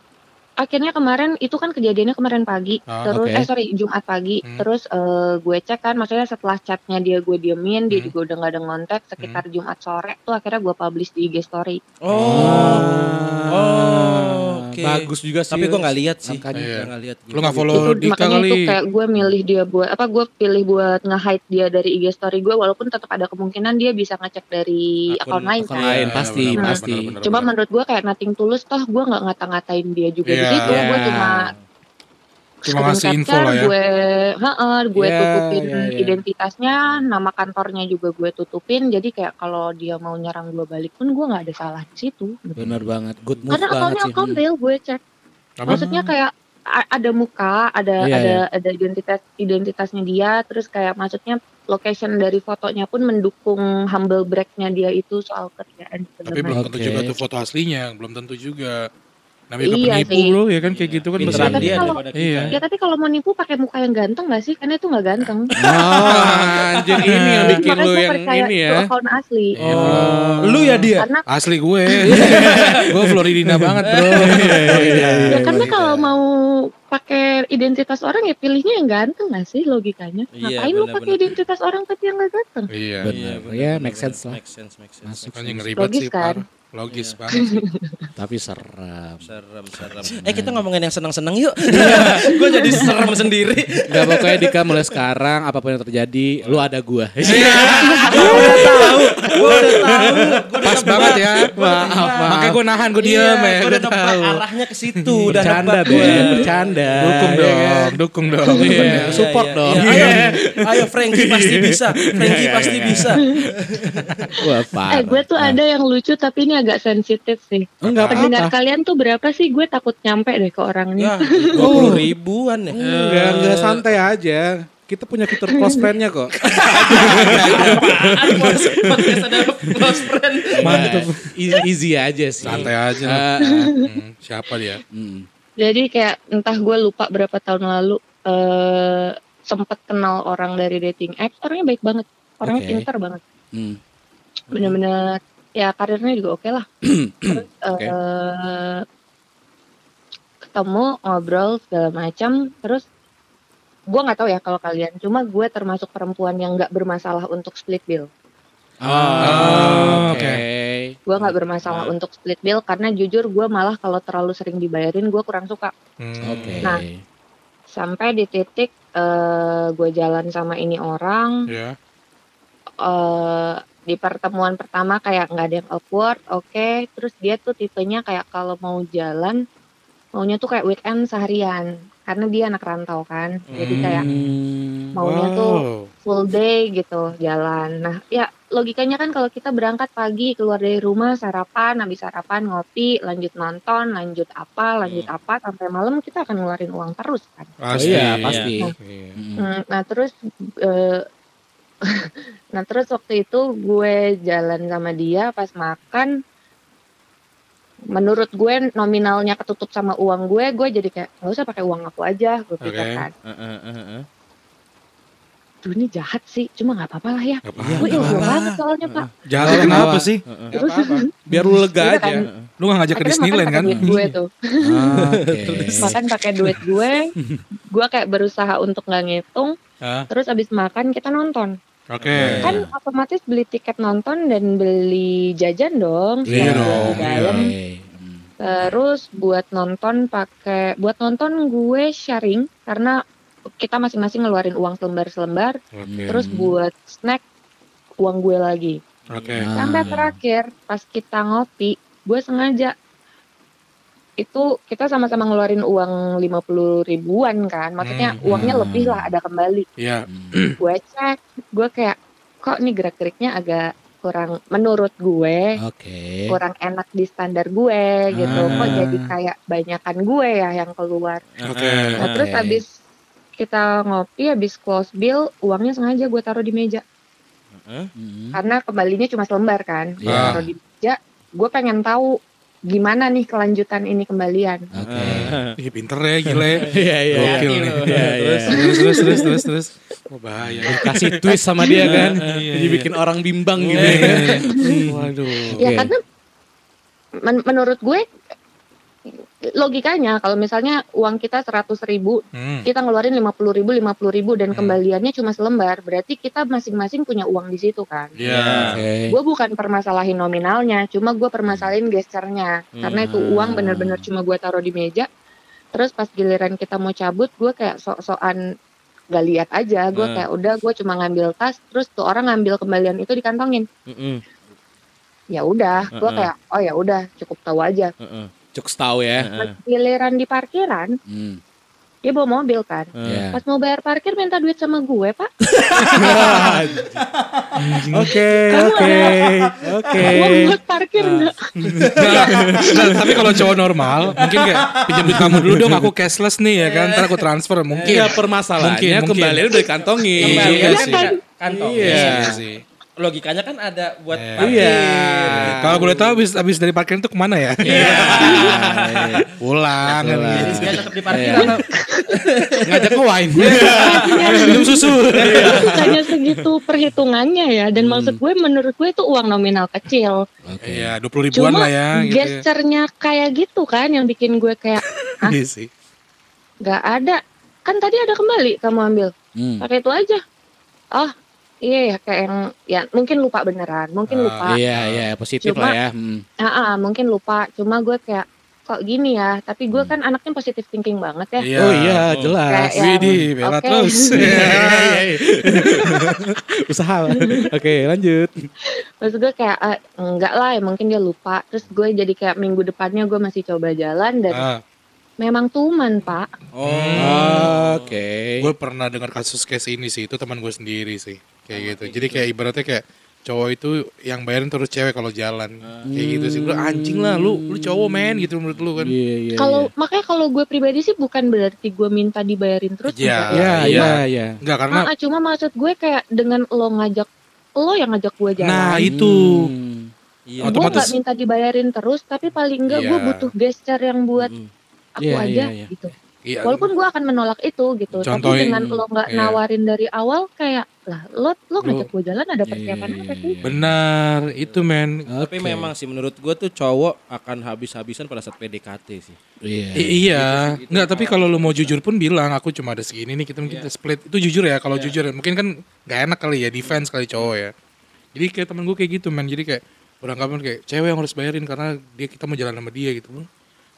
Akhirnya kemarin itu kan kejadiannya kemarin pagi, Ah, terus oke. eh sorry Jumat pagi, Hmm. terus eh, gue cek kan, maksudnya setelah chatnya dia gue diemin, dia Hmm. juga udah nggak ada ngontek, sekitar Jumat sore tuh akhirnya gue publish di IG story. Oh. Oh, oke. Bagus juga sih. Tapi gue nggak lihat sih. Makanya. Iya. Gua nggak lihat. Lu nggak follow itu Dika makanya kali? itu kayak gue milih dia buat apa gue pilih buat nge-hide dia dari IG story gue walaupun tetap ada kemungkinan dia bisa ngecek dari Akun- akun lain akun kan. lain. Pasti, benar, pasti. benar, Cuma menurut gue kayak nothing tulus toh gue nggak ngata-ngatain dia juga di Iya. situ. Gue Iya. cuma Cuma ngasih info lah ya. Gue, heeh, gue Iya, tutupin iya, iya. identitasnya, nama kantornya juga gue tutupin. Jadi kayak kalau dia mau nyerang gue balik pun gue nggak ada salah di situ. Bener banget. Good move Karena banget akunnya sih. akun Hmm. real gue cek. Apa? Maksudnya kayak ada muka, ada Iya, ada iya. ada identitas identitasnya dia, terus kayak maksudnya location dari fotonya pun mendukung humble brag-nya dia itu soal kerjaan Tapi sebenarnya. belum tentu Oke. juga tuh foto aslinya, belum tentu juga. Namanya juga Iya penipu sih. bro, ya kan kayak gitu kan Pinteran pasti. Tapi dia kalau- Iya. kita. Ya tapi kalau mau nipu pakai muka yang ganteng gak sih? Karena itu gak ganteng. Oh, anjir ini yang bikin Makanya lu gue yang percaya ini itu ya. akun asli. Oh. Lu ya dia. Karena Asli gue. gue Floridina banget bro. Iya, ya karena kalau mau pakai identitas orang ya pilihnya yang ganteng gak sih logikanya? Iya, Ngapain lu pakai identitas orang tapi yang gak ganteng? Iya. Benar. Ya, make sense lah. Make sense, make sense. Masuk. Makanya ngeribet Logis sih kan? Logis banget sih. Tapi serem. Serem, serem. Eh kita ngomongin yang senang-senang yuk. gue jadi serem sendiri. Enggak pokoknya Dika mulai sekarang apa pun yang terjadi, lu ada gua. Gue udah tahu, gue udah tahu. Gua Pas banget ya. Maaf, maaf. Makanya gue nahan, gue Iya, diem ya. Gue Gue udah tahu. arahnya ke situ. Udah bercanda, gue. Ben, bercanda. Dukung ya kan? dong, dukung dong. Iya, support Iya, dong. iya. Ayo, ayo Frankie pasti bisa. Frankie Iya, pasti iya. bisa. Eh gue tuh ada yang lucu tapi ini agak sensitif sih. Enggak Pendengar apa-apa. kalian tuh berapa sih? Gue takut nyampe deh ke orangnya. Ya, puluh ribuan ya. Enggak, enggak santai aja. Kita punya fitur close friend-nya kok. Podcast ada close friend. Mantap. Easy, aja sih. Santai aja. Ah. Hmm, siapa dia? Hmm. Jadi kayak entah gue lupa berapa tahun lalu eh sempet kenal orang dari dating apps. Orangnya baik banget. Orangnya Oke. pintar banget. Hmm. Bener-bener ya karirnya juga oke lah. Terus Oke. eh, ketemu ngobrol segala macam. Terus gue nggak tahu ya kalau kalian. Cuma gue termasuk perempuan yang nggak bermasalah untuk split bill. Oh, oke. oke. Gue nggak bermasalah untuk split bill karena jujur gue malah kalau terlalu sering dibayarin gue kurang suka. Hmm. Oke. Nah. Sampai di titik eh gue jalan sama ini orang. Ya. eh di pertemuan pertama kayak nggak ada yang awkward, oke. Terus dia tuh tipenya kayak kalau mau jalan maunya tuh kayak weekend seharian karena dia anak rantau kan. Jadi kayak Hmm. maunya Wow. tuh full day gitu jalan. Nah, ya logikanya kan kalau kita berangkat pagi keluar dari rumah sarapan, habis sarapan ngopi, lanjut nonton, lanjut apa, lanjut apa sampai malam kita akan ngeluarin uang terus kan. Oh iya, pasti. Iya. Hmm. Hmm, Nah terus eh, nah terus waktu itu gue jalan sama dia pas makan menurut gue nominalnya ketutup sama uang gue gue jadi kayak nggak usah pakai uang aku aja gue pikir Oke. kan Heeh, heeh, heeh. Duh ini jahat sih cuma nggak apa-apa lah ya Gak gue apa-apa. ilfil banget soalnya pak Jahat Apa? kenapa sih? Terus Biar lu lega Udah aja. kan. Lu gak ngajak ke Disneyland pakai kan? duit gue tuh Ah, Oke. makan pakai duit gue gue kayak berusaha untuk nggak ngitung terus abis makan kita nonton Oke. kan otomatis beli tiket nonton dan beli jajan dong Iya dong, di dalam. Hmm. Terus buat nonton pakai buat nonton gue sharing karena kita masing-masing ngeluarin uang selembar-selembar. Oke. Terus buat snack uang gue lagi. Oke. Ah. Sampai terakhir pas kita ngopi, gue sengaja itu kita sama-sama ngeluarin uang 50 ribuan kan. Maksudnya Hmm. uangnya lebih lah ada kembali. Iya. Hmm. Gue cek, gue kayak kok nih gerak-geriknya agak kurang menurut gue Oke. kurang enak di standar gue gitu kok Ah. jadi kayak banyakan gue ya yang keluar Oke. nah terus habis kita ngopi habis close bill uangnya sengaja gue taruh di meja Hmm. karena kembalinya cuma selembar kan gue Iya. taruh di meja gue pengen tahu gimana nih kelanjutan ini kembalian Oke. Ih pinter ya gila ya. Iya, iya. Gokil nih. Iya, iya. Terus terus terus terus terus terus. Oh bahaya. Kasih twist sama dia kan. Iya, Jadi iya. bikin orang bimbang gitu. Iya, ya. iya, iya. Waduh. ya karena men- menurut gue logikanya kalau misalnya uang kita 100 ribu Hmm. kita ngeluarin 50 ribu 50 ribu dan Hmm. kembaliannya cuma selembar berarti kita masing-masing punya uang di situ kan Iya. Oke. gue bukan permasalahin nominalnya cuma gue permasalahin gesternya karena itu Hmm. uang bener-bener cuma gue taruh di meja terus pas giliran kita mau cabut gue kayak sok-sokan gak lihat aja gue Hmm. kayak udah gue cuma ngambil tas terus tuh orang ngambil kembalian itu dikantongin Heeh, ya udah gue Hmm. kayak oh ya udah cukup tahu aja heeh, Cukup tahu ya. pas giliran di parkiran Hmm. dia bawa mobil kan. Iya. Pas mau bayar parkir minta duit sama gue pak. Oke, oke, oke. Buat parkir enggak? Nah, nah, tapi kalau cowok normal mungkin kayak pinjam duit kamu dulu dong aku cashless nih ya kan ntar aku transfer mungkin Iya permasalahannya Mungkin, kembali udah dikantongin. Kembali Iya kan kantong. Iya. Iya sih Logikanya kan ada buat Iya. parkir. Iya. kalau boleh tahu habis habis dari parkiran itu ke mana ya Iya. pulang kan Pulang. Jadi dia tetap di parkir Iya. atau Ngajak ke wine. minum susu Hanya segitu perhitungannya ya. Dan maksud gue menurut gue itu uang nominal kecil. Oke. Iya, dua puluh ribuan Cuma lah ya. Gitu ya. gesturnya kayak gitu kan yang bikin gue kayak ah Iya sih. nggak ada. Kan tadi ada kembali kamu ambil. Hmm. Pakai itu aja. Oh iya ya kayak yang ya mungkin lupa beneran. Mungkin Ah, lupa. Iya, iya, positif Cuma- lah ya. Hmm. Ah, ah, mungkin lupa. Cuma gue kayak kok gini ya. Tapi gue kan anaknya positif thinking banget ya. Iya. Oh iya, jelas. Kayak yang, Widih, bela oke. terus. Usaha. Oke, lanjut. Maksud gue kayak ah, enggak lah ya mungkin dia lupa. Terus gue jadi kayak minggu depannya gue masih coba jalan dan Ah, memang tuman pak. Oh. Oke. gue pernah dengar kasus case ini sih, itu teman gue sendiri sih, kayak gitu. Jadi kayak ibaratnya kayak cowok itu yang bayarin terus cewek kalau jalan, kayak gitu sih. Gue anjing lah, lu lu cowok men gitu menurut lu kan. Iya, iya. Kalau makanya kalau gue pribadi sih bukan berarti gue minta dibayarin terus. Iya. enggak Iya, Iya. iya, iya. Enggak karena Ah, ah, cuma maksud gue kayak dengan lo ngajak lo yang ngajak gue jalan. nah itu Hmm. Iya. gue nggak minta dibayarin terus, tapi paling enggak gue Iya. butuh gesture yang buat Mm. Aku Iya, aja iya, iya. gitu. iya, Walaupun gue akan menolak itu gitu, Contohin, tapi dengan lo nggak iya. nawarin dari awal kayak lah lo lo ngajak gue jalan ada Iya, persiapan iya, apa iya, sih? iya. benar itu men. Tapi Oke. memang sih menurut gue tuh cowok akan habis-habisan pada saat PDKT sih. Iya. I- iya, enggak tapi kalau lu mau jujur pun bilang aku cuma ada segini nih kita mungkin kita split itu jujur ya kalau jujur mungkin kan nggak enak kali ya defense kali cowok ya. Jadi kayak temen gue kayak gitu men jadi kayak beranggapan kayak cewek yang harus bayarin karena dia kita mau jalan sama dia gitu.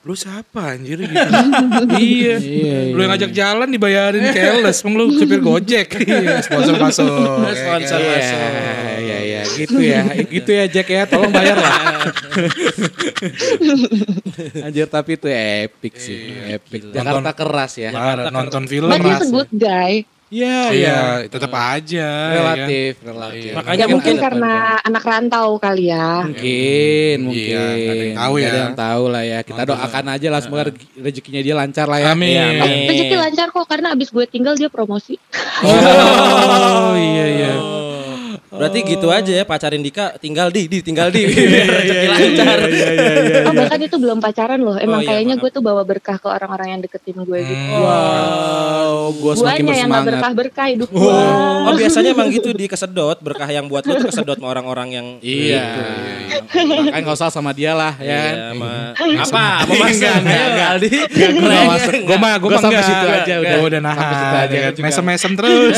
Lu siapa anjir gitu. iya. Iya, Lu yang ngajak jalan dibayarin keles, emang lu supir Gojek. Iya, sponsor masuk. ya Sponsor masuk. Iya, iya, iya, gitu ya, gitu ya Jack ya, tolong bayar lah. Anjir tapi itu epic sih, epic. Jakarta keras ya. Nonton film But he's a ras. good guy. Iya, Iya, tetap aja. ya kan? relatif, relatif. Iya. Makanya Ya mungkin karena anak rantau kali ya. mungkin, mungkin. Iya, ada yang tahu ya. ada yang tahu lah ya. Kita doakan aja lah semoga rezekinya dia lancar lah ya. Amin. Iya, amin. Rezeki lancar kok karena abis gue tinggal dia promosi. Oh, iya iya. Berarti gitu aja ya pacarin Dika tinggal di di tinggal di biar rezeki lancar. Oh bahkan itu belum pacaran loh. Emang Oh, iya, kayaknya gue tuh bawa berkah ke orang-orang yang deketin gue gitu. Hmm. Wow, gue semakin Guanya yang gak bersemangat. berkah-berkah hidup Oh, gue. oh biasanya emang gitu di kesedot berkah yang buat lu tuh kesedot sama orang-orang yang Iya. Makanya gak usah sama dia lah ya. Iya, sama apa? Mau masuk? Enggak, masuk. Gue mah gue Gua mah sampai situ aja udah. Udah nahan. Kan? Mesem-mesem terus.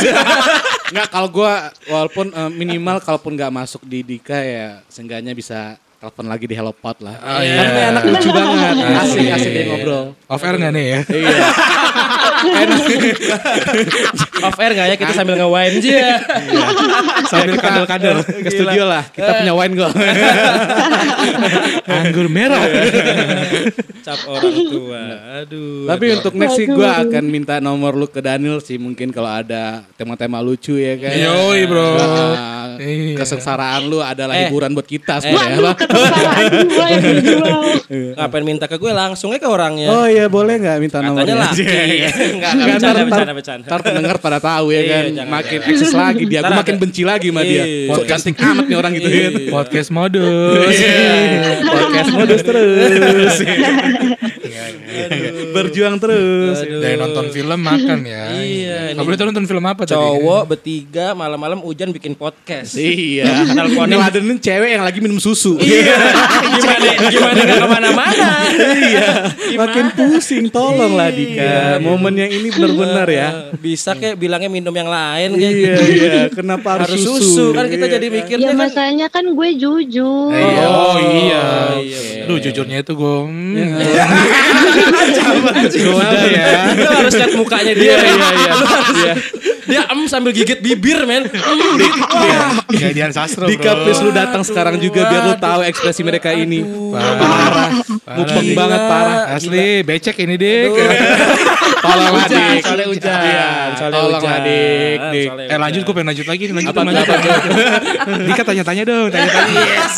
Enggak kalau gue walaupun minimal kalaupun nggak masuk di Dika ya seenggaknya bisa telepon lagi di Hello Pot lah. Oh, iya. Karena anak lucu banget. Asik asik dia iya. ngobrol. Off air nggak nih ya? Iya. Off air nggak ya kita sambil nge-wine aja. Sambil kadal-kadal. Ke studio lah. Kita punya wine kok. Anggur merah. Cap orang tua. Aduh. Tapi aduh. untuk next sih gue akan minta nomor lu ke Daniel sih mungkin kalau ada tema-tema lucu ya kan. Yoi, bro. Nah, Iya. kesengsaraan lu adalah Eh. hiburan buat kita sebenarnya. Waduh kesengsaraan gue yang dijual. ngapain minta ke gue langsung aja ke orangnya. Oh iya boleh nggak minta nomornya? Katanya laki. Iya. Enggak, enggak Ntar- bercanda, ntar- bercanda, bercanda. Ntar pendengar pada tahu ya Iya, kan. makin jangan. eksis lagi dia. Ada- makin benci lagi sama dia. Iya. Kok cantik amat nih orang gitu Iya. Podcast modus. Podcast modus terus. Berjuang terus. Aduh. Dari nonton film makan ya. Iya, Kamu itu nonton film apa tadi? Cowok bertiga malam-malam hujan bikin podcast. Iya. Nelponin. Ngeladenin cewek yang lagi minum susu. Iya. gimana gimana gak ke mana-mana. Iya. Makin pusing tolong lah Dika. Momen yang ini benar-benar ya. Bisa kayak bilangnya minum yang lain kayak Iya gitu. iya. Kenapa harus, Harus susu? susu kan kita Iya jadi mikirnya Ya kan. masanya kan gue jujur. Iya. Oh iya. iya, Lu jujurnya itu gue. Iya. Udah ya. Lu harus lihat mukanya dia. Iya iya iya. Dia em sambil gigit bibir men. Kayak Dian Sastro Dika bro. please lu datang sekarang juga biar lu tahu ekspresi mereka ini. Parah. Mupeng banget parah. Asli, becek ini dik. Tolonglah Hujan, dik. soalnya hujan. Iya, Soalnya Tolonglah hujan. dik, dik. Soalnya Eh lanjut, gue pengen lanjut lagi nih, lanjut, Apa, Dika tanya-tanya dong, tanya-tanya. Yes.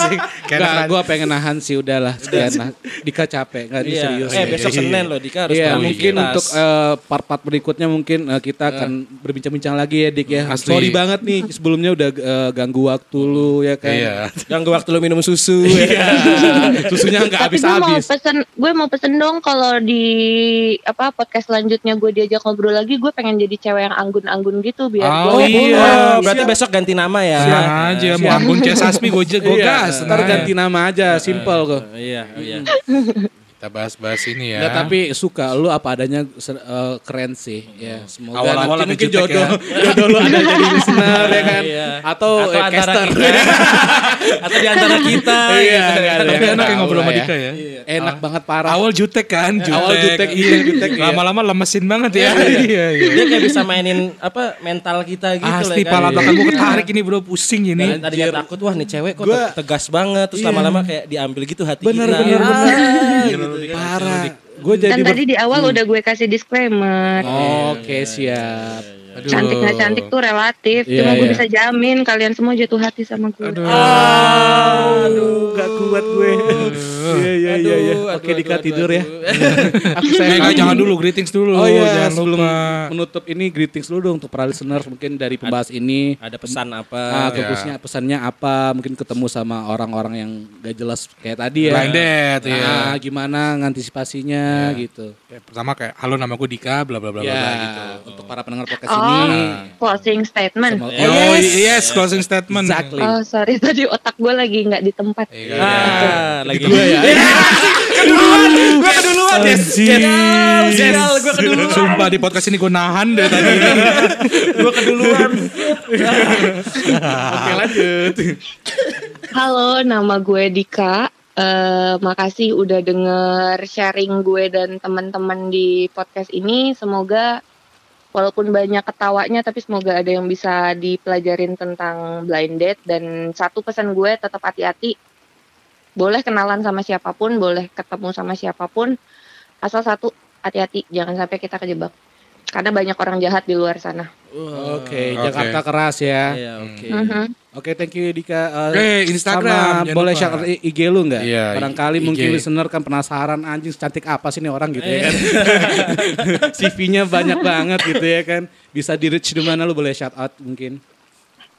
Anak- gue pengen nahan sih udahlah sekian. Dika capek, Iya. serius. Eh besok Iya. Senin loh Dika harus Iya, tahu mungkin untuk eh, part-part berikutnya mungkin eh, kita akan berbincang-bincang lagi ya Dik ya. Asli. Sorry banget nih sebelumnya udah eh, ganggu waktu lu ya kan. Iya. ganggu waktu lu minum susu. ya. Susunya nggak Tapi gue mau habis-habis. pesen, gue mau pesen dong kalau di apa podcast selanjutnya gue diajak ngobrol lagi, gue pengen jadi cewek yang anggun-anggun gitu biar Oh, gue iya. Oh, berarti besok ganti nama ya. Senang aja, mau anggun kayak Sasmi, gue gue Iya, gas. ntar Nah, ganti nama aja, simple kok. Iya, iya. Kita bahas-bahas ini ya. Nggak, tapi suka lu apa adanya eh, keren sih ya semoga Awal-awal nanti agak mungkin jutek jodoh ya. jodoh lu ada jadi listener ya kan Iya. atau, eh, antara caster kita. atau di antara kita. Iya, gitu. ada Tapi yang enak ya tahu ngobrol sama Dika ya. enak banget parah Awal jutek kan, jutek. Awal jutek, iya, jutek, iya. Lama-lama lemesin banget ya. Iya, iya. Dia kayak bisa mainin apa mental kita gitu lah kan. pala belakang gue ketarik ini bro, pusing ini. tadinya takut wah nih cewek kok tegas banget terus lama-lama kayak diambil gitu hati bener kita. bener Ah, bener kan. parah gue jadi Kan ber- tadi di awal udah gue kasih disclaimer. oke siap Aduh. Cantik nggak cantik tuh relatif. Iya, Cuma gue iya. bisa jamin kalian semua jatuh hati sama gue. Aduh. aduh gak kuat gue iya iya iya iya Aduh, oke aduh, Dika tidur aduh, ya aduh. aku sayang enggak, kamu. jangan dulu, greetings dulu. Oh iya, jangan sebelum lupa. menutup ini greetings dulu dong untuk para listeners mungkin dari pembahas ini. Ada pesan apa? Ah, ya. bagusnya pesannya apa? Mungkin ketemu sama orang-orang yang gak jelas kayak tadi ya. Blind date, ya. Ah, gimana ngantisipasinya gitu. Kayak pertama kayak halo nama gue Dika bla bla bla bla ya, bla gitu. untuk para pendengar podcast Oh, ini. closing statement. Oh, yes. closing statement. Exactly. Oh sorry tadi otak gue lagi nggak di tempat. Iya. Ah, lagi Gue ya. Gue keduluan ya. Sial, gue keduluan. Sumpah di podcast ini gue nahan dari tadi. Gue keduluan. Oke, lanjut. Halo, nama gue Dika. Eh, makasih udah denger sharing gue dan teman-teman di podcast ini. Semoga walaupun banyak ketawanya, tapi semoga ada yang bisa dipelajarin tentang blind date. Dan satu pesan gue tetap hati-hati. Boleh kenalan sama siapa pun, boleh ketemu sama siapa pun. Asal satu hati-hati, jangan sampai kita kejebak. Karena banyak orang jahat di luar sana. Oke, Oke. Jakarta keras ya. Iya, oke. Mhm. Oke, thank you Dika. Oke, Instagram, sama jangan boleh share IG lu nggak? Iya, Barangkali IG. mungkin listener kan penasaran anjing cantik apa sih nih orang gitu ya kan. CV-nya banyak banget gitu ya kan. Bisa di reach di mana lu boleh shout out mungkin.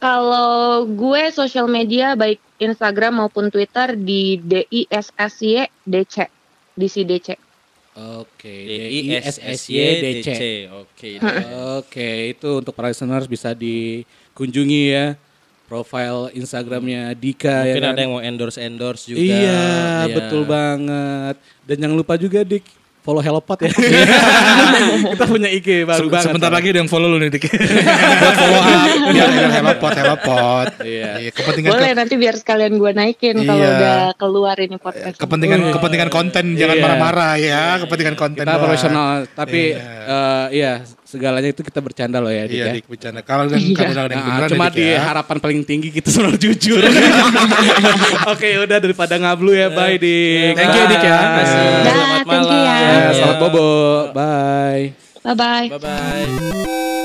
Kalau gue sosial media baik Instagram maupun Twitter di DISSY DC DC Oke, D I S S Y D C. Oke. Oke, itu untuk para listeners bisa dikunjungi ya profile Instagramnya Dika ya Mungkin kan. ada yang mau endorse endorse juga. Iya, Iya. betul banget. Dan jangan lupa juga Dik follow Helopod ya. Kita punya IG baru Se- banget. Sebentar lagi ada yang follow lu nih Dik. Buat follow up. Biar biar hello pot, hello pot. Iya. kepentingan Boleh nanti biar sekalian gue naikin kalau Iya. udah keluar ini podcast. kepentingan kepentingan konten jangan Iya. marah-marah ya, kepentingan konten. Kita doang. profesional, tapi Iya. eh, iya segalanya itu kita bercanda loh ya Dik Iya, ya. Dik bercanda. Kalau kan Iya. kalau yang Nah, beneran cuma ya, Dik, di ya. harapan paling tinggi kita selalu jujur. Oke, udah daripada ngablu ya, bye Dik. Thank you, Dik, ya. Dah, Selamat thank you ya. malam. Ya, selamat bobo. Bye. Bye bye. Bye bye.